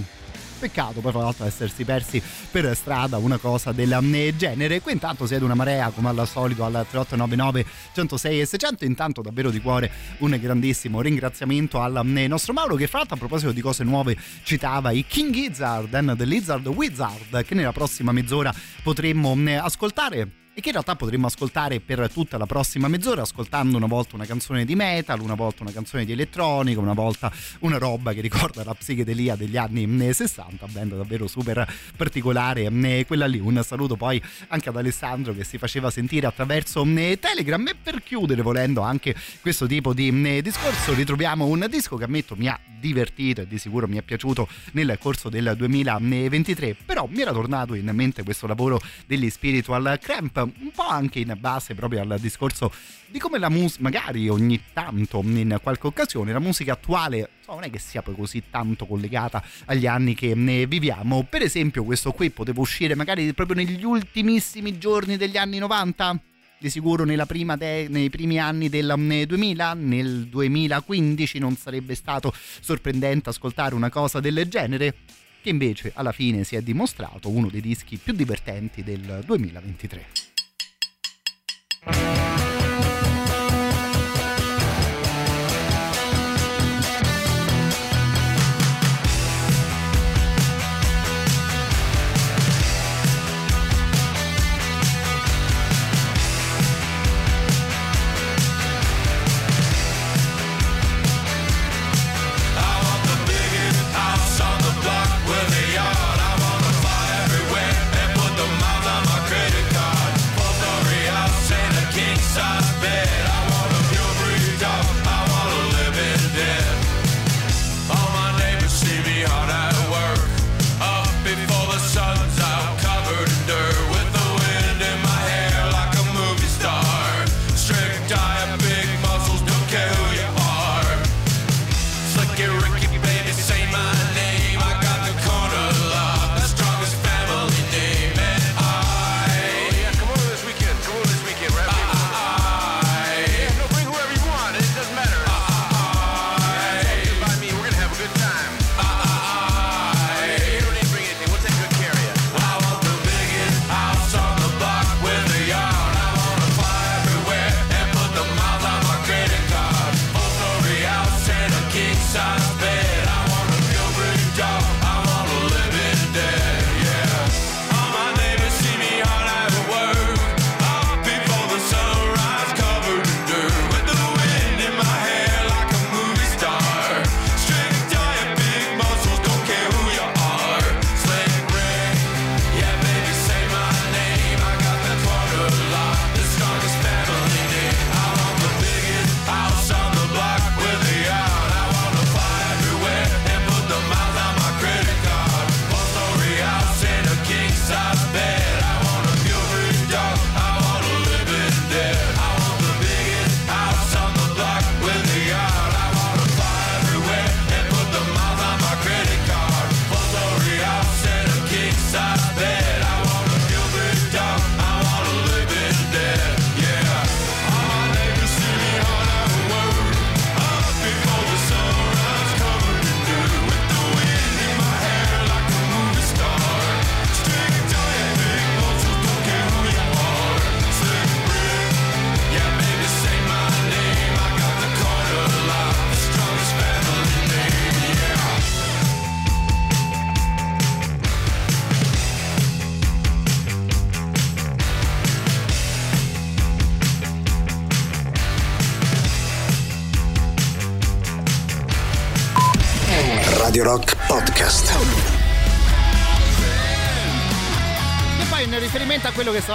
Peccato poi fra l'altro essersi persi per strada una cosa del genere. Qui intanto siete una marea come al solito al 3899 106 e 600. Intanto davvero di cuore un grandissimo ringraziamento al eh, nostro Mauro che fra l'altro a proposito di cose nuove citava i King Gizzard and the Lizard Wizard che nella prossima mezz'ora potremmo eh, ascoltare e che in realtà potremmo ascoltare per tutta la prossima mezz'ora ascoltando una volta una canzone di metal, una volta una canzone di elettronica, una volta una roba che ricorda la psichedelia degli anni 60, band davvero super particolare eh, quella lì. Un saluto poi anche ad Alessandro che si faceva sentire attraverso eh, Telegram e per chiudere volendo anche questo tipo di eh, discorso ritroviamo un disco che ammetto mi ha divertito e di sicuro mi è piaciuto nel corso del 2023, però mi era tornato in mente questo lavoro degli Spiritual Cramp un po' anche in base proprio al discorso di come la musica, magari ogni tanto, in qualche occasione, la musica attuale non è che sia poi così tanto collegata agli anni che ne viviamo. Per esempio, questo qui poteva uscire magari proprio negli ultimissimi giorni degli anni 90? Di sicuro de- nei primi anni del mm, 2000, nel 2015 non sarebbe stato sorprendente ascoltare una cosa del genere che invece alla fine si è dimostrato uno dei dischi più divertenti del 2023. Thank you.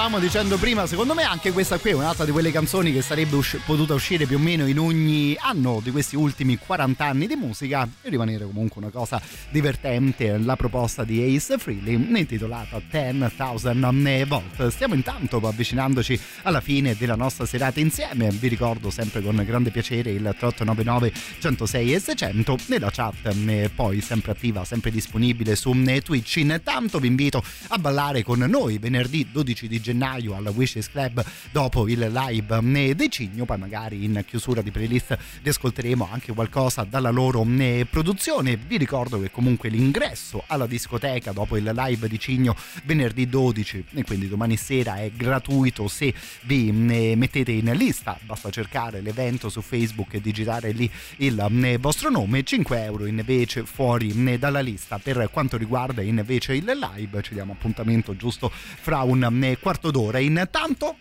Stavamo dicendo prima, secondo me anche questa qui è un'altra di quelle canzoni che sarebbe usci- potuta uscire più o meno in ogni anno di questi ultimi 40 anni di musica e rimanere comunque una cosa divertente. La proposta di Ace Frehley intitolata 10,000 Volt. Stiamo intanto avvicinandoci alla fine della nostra serata insieme. Vi ricordo sempre con grande piacere il 3899 106 e 600 nella chat eh, poi sempre attiva, sempre disponibile su eh, Twitch. Intanto vi invito a ballare con noi venerdì 12 di gennaio al Wishes Club dopo il live eh, dei Cigno, poi magari in chiusura di playlist riascolteremo anche qualcosa dalla loro produzione. Vi ricordo che comunque l'ingresso alla discoteca dopo il live di Cigno venerdì 12 e quindi domani sera è gratuito se vi eh, mettete in lista, basta cercare l'evento su Facebook e digitare lì il eh, vostro nome, 5 euro invece fuori eh, dalla lista. Per quanto riguarda invece il live ci diamo appuntamento giusto fra un eh, quarto d'ora. Intanto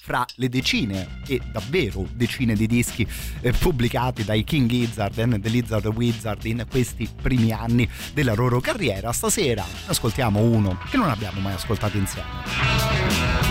fra le decine e davvero decine di dischi eh, pubblicati dai King Gizzard e The Lizard Wizard in questi primi anni della loro carriera. Stasera ascoltiamo uno che non abbiamo mai ascoltato insieme.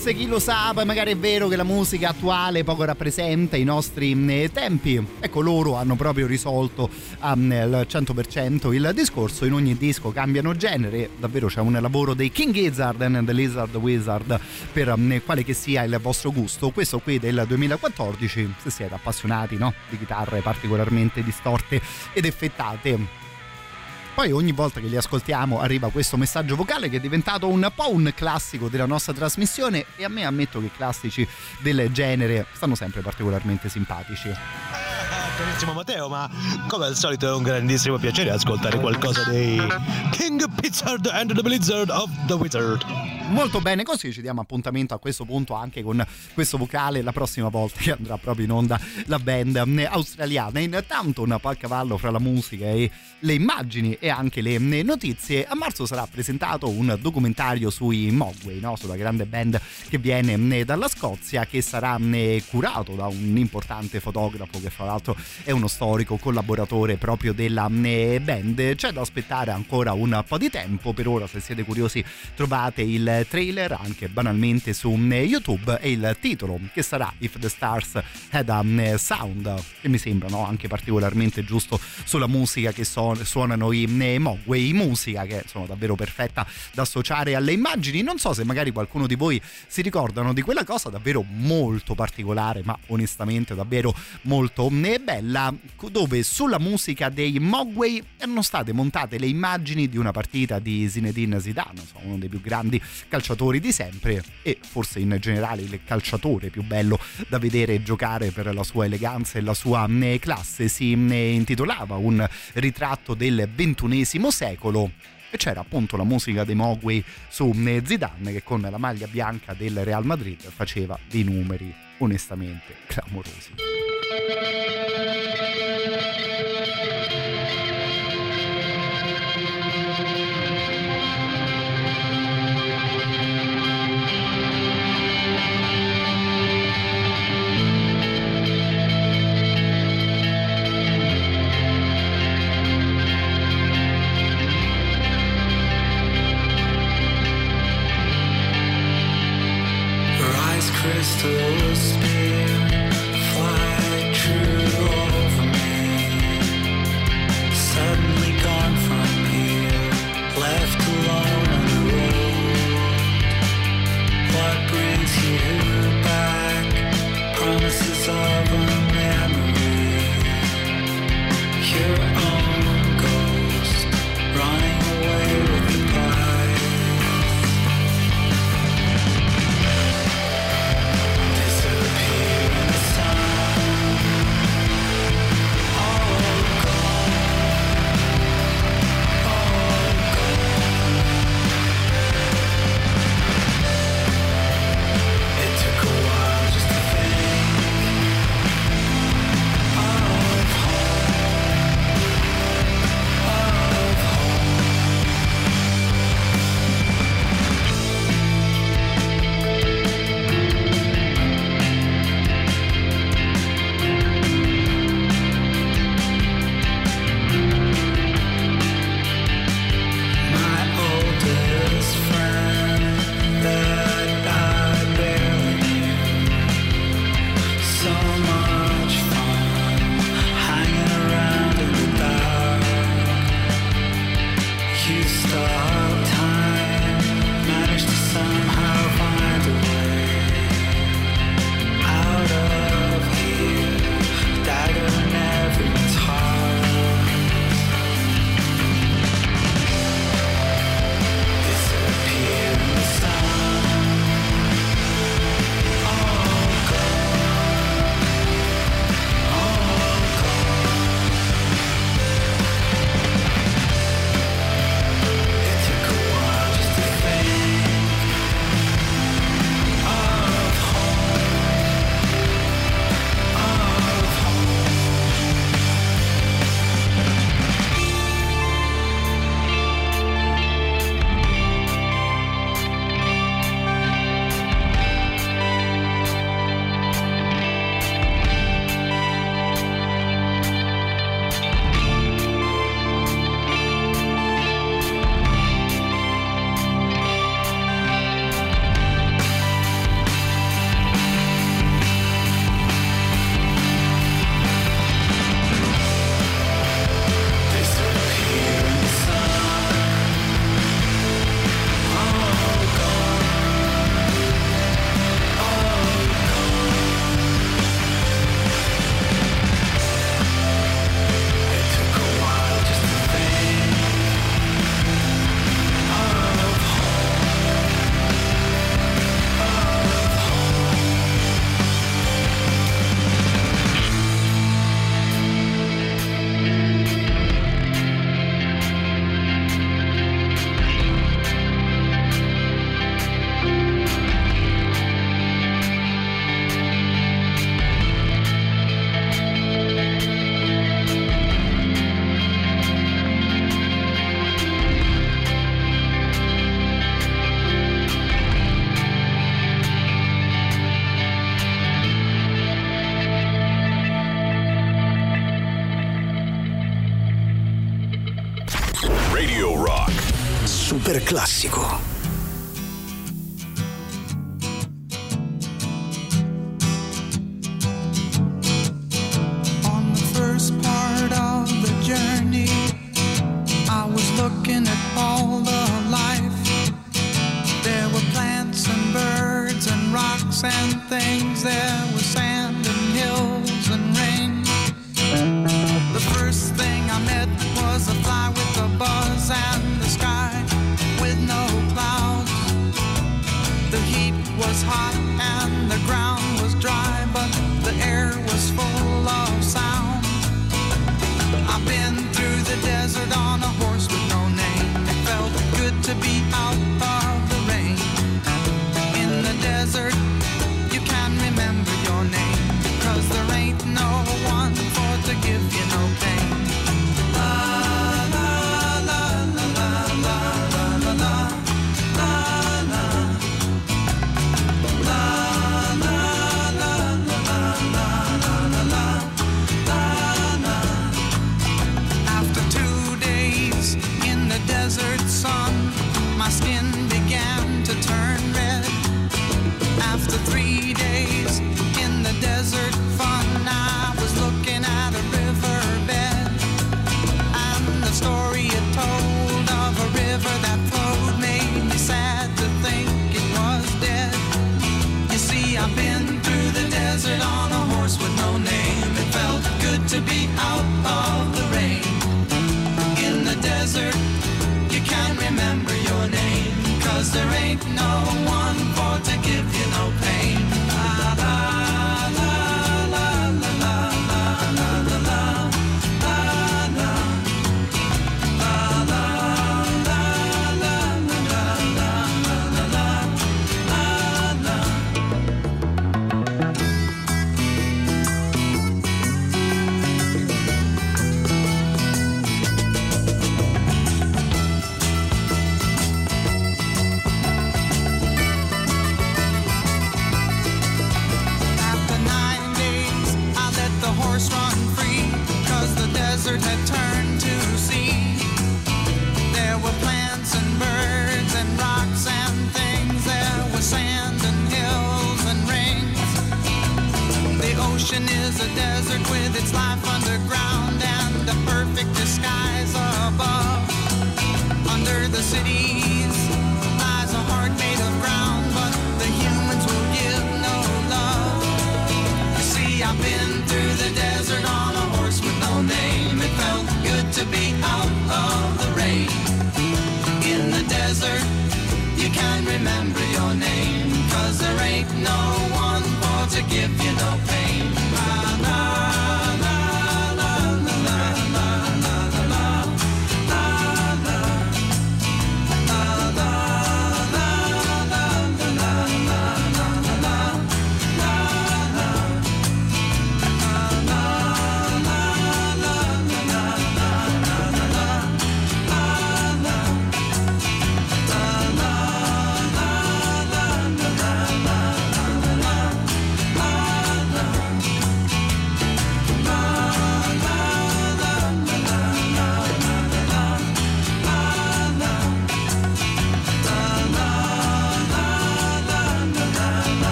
Forse chi lo sa, poi magari è vero che la musica attuale poco rappresenta i nostri eh, tempi. Ecco, loro hanno proprio risolto um, al 100% il discorso. In ogni disco cambiano genere. Davvero c'è un lavoro dei King Gizzard and the Lizard Wizard per um, quale che sia il vostro gusto. Questo qui del 2014, se siete appassionati no? di chitarre particolarmente distorte ed effettate poi ogni volta che li ascoltiamo arriva questo messaggio vocale che è diventato un po' un classico della nostra trasmissione e a me ammetto che i classici del genere stanno sempre particolarmente simpatici. Carissimo Matteo, ma come al solito è un grandissimo piacere ascoltare qualcosa dei King Pizzard and the Blizzard of the Wizard. Molto bene, così ci diamo appuntamento a questo punto anche con questo vocale la prossima volta che andrà proprio in onda la band eh, australiana. Intanto un po' a cavallo fra la musica e le immagini e anche le eh, notizie. A marzo sarà presentato un documentario sui Mogwai, no? sulla grande band che viene eh, dalla Scozia, che sarà eh, curato da un importante fotografo che fra l'altro è uno storico collaboratore proprio della eh, band. C'è da aspettare ancora un po' di tempo. Per ora, se siete curiosi, trovate il trailer anche banalmente su eh, YouTube e il titolo che sarà If the Stars Had a eh, Sound, che mi sembra no? anche particolarmente giusto sulla musica che so- suonano i Mogwai, musica che sono davvero perfetta da associare alle immagini. Non so se magari qualcuno di voi si ricordano di quella cosa davvero molto particolare, ma onestamente davvero molto eh, bella, dove sulla musica dei Mogwai erano state montate le immagini di una partita di Zinedine Zidane, uno dei più grandi calciatori di sempre e forse in generale il calciatore più bello da vedere giocare per la sua eleganza e la sua eh, classe. Si eh, intitolava Un ritratto del ventunesimo secolo e c'era appunto la musica dei Mogwai su eh, Zidane che con la maglia bianca del Real Madrid faceva dei numeri onestamente clamorosi.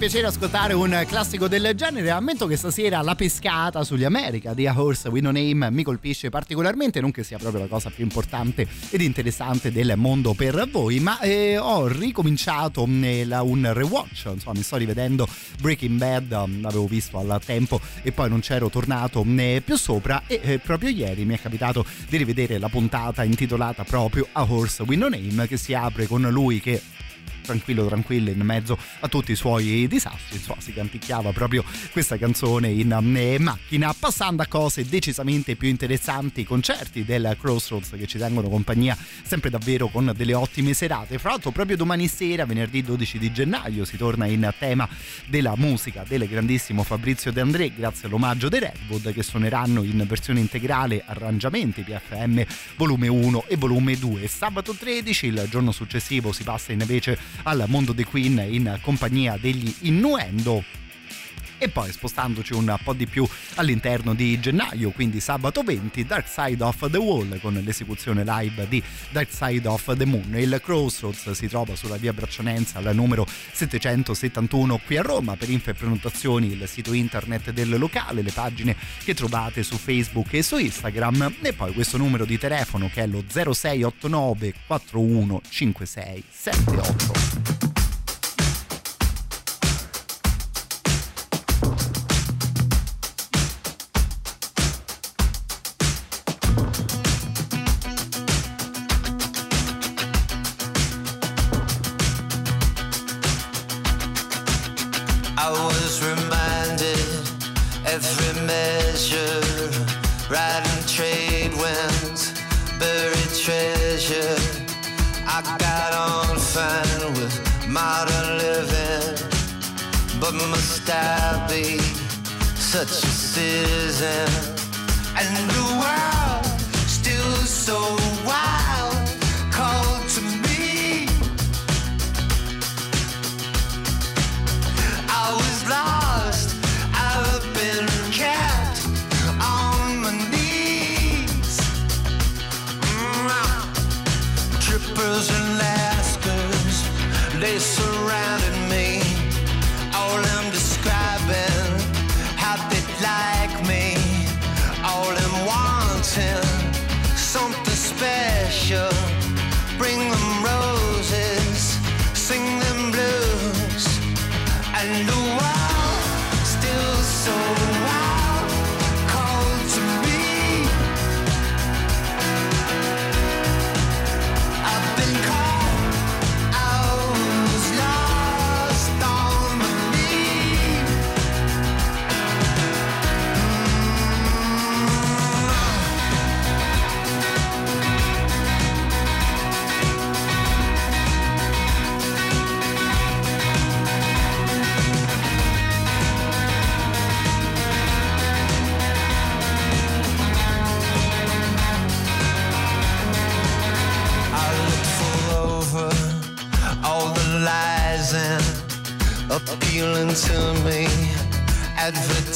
Piacere ascoltare un classico del genere. Ammetto che stasera la pescata sugli America di A Horse With No Name mi colpisce particolarmente, non che sia proprio la cosa più importante ed interessante del mondo per voi, ma eh, ho ricominciato nel- un rewatch, insomma mi sto rivedendo Breaking Bad, um, l'avevo visto al tempo e poi non c'ero tornato né più sopra e eh, proprio ieri mi è capitato di rivedere la puntata intitolata proprio A Horse With No Name che si apre con lui che tranquillo tranquillo in mezzo a tutti i suoi disastri. Insomma si canticchiava proprio questa canzone in eh, macchina passando a cose decisamente più interessanti concerti del Crossroads che ci tengono compagnia sempre davvero con delle ottime serate. Fra l'altro proprio domani sera venerdì 12 di gennaio si torna in tema della musica del grandissimo Fabrizio De André grazie all'omaggio dei Redwood che suoneranno in versione integrale arrangiamenti PFM volume 1 e volume 2 sabato 13 il giorno successivo si passa invece al mondo dei Queen in compagnia degli Innuendo e poi spostandoci un po' di più all'interno di gennaio, quindi sabato 20, Dark Side of the Wall con l'esecuzione live di Dark Side of the Moon. Il Crossroads si trova sulla via Braccianenza al numero 771 qui a Roma. Per info e prenotazioni il sito internet del locale, le pagine che trovate su Facebook e su Instagram e poi questo numero di telefono che è lo 0689 415678. But must I be such a citizen? And the world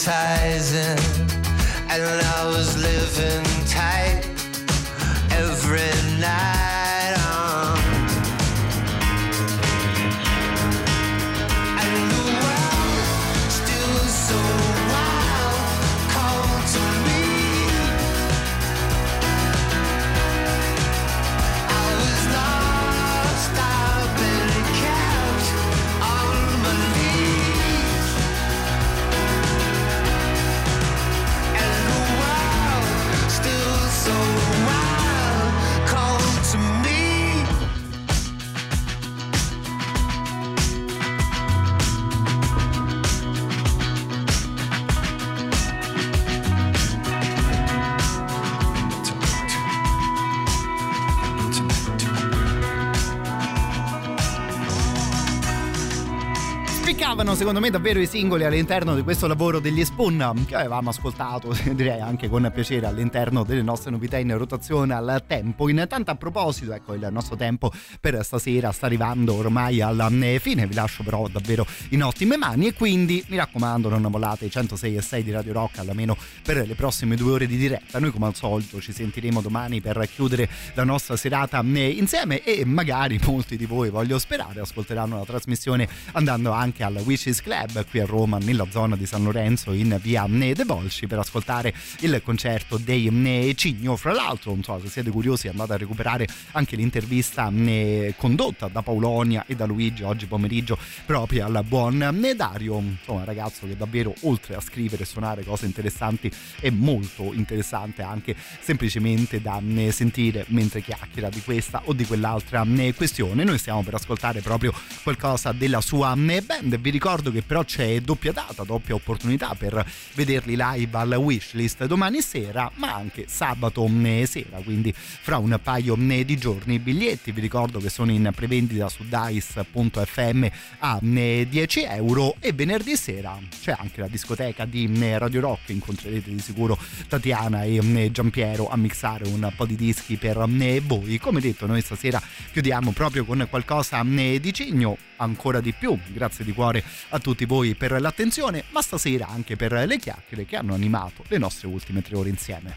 advertising, and I was living Secondo me davvero i singoli all'interno di questo lavoro degli Spoon che avevamo ascoltato direi anche con piacere all'interno delle nostre novità in rotazione al tempo. Intanto a proposito, ecco il nostro tempo per stasera sta arrivando ormai alla eh, fine, vi lascio però davvero in ottime mani e quindi mi raccomando non volate i 106 e 6 di Radio Rock almeno per le prossime due ore di diretta. Noi come al solito ci sentiremo domani per chiudere la nostra serata eh, insieme e magari molti di voi voglio sperare ascolteranno la trasmissione andando anche al Wishes Club qui a Roma nella zona di San Lorenzo in via De Volsci per ascoltare il concerto dei Cigno. Fra l'altro, non so se siete curiosi andate a recuperare anche l'intervista condotta da Paolonia e da Luigi oggi pomeriggio proprio al buon Dario, insomma ragazzo che davvero oltre a scrivere e suonare cose interessanti è molto interessante anche semplicemente da sentire mentre chiacchiera di questa o di quell'altra questione. Noi stiamo per ascoltare proprio qualcosa della sua band. Vi ricordo che però c'è doppia data, doppia opportunità per vederli live al Wishlist domani sera, ma anche sabato sera, quindi fra un paio di giorni. I biglietti vi ricordo che sono in prevendita su dice.fm a eh, 10 euro e venerdì sera c'è anche la discoteca di Radio Rock, incontrerete di sicuro Tatiana e Giampiero a mixare un po' di dischi per voi. Come detto, noi stasera chiudiamo proprio con qualcosa di cigno, ancora di più. Grazie di cuore a tutti voi per l'attenzione, ma stasera anche per le chiacchiere che hanno animato le nostre ultime tre ore insieme.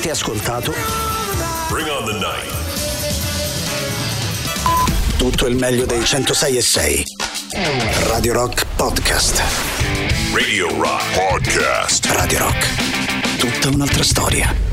Avete ascoltato Bring on the night. tutto il meglio dei 106 e 6. Radio Rock Podcast. Radio Rock Podcast. Radio Rock. tutta un'altra storia.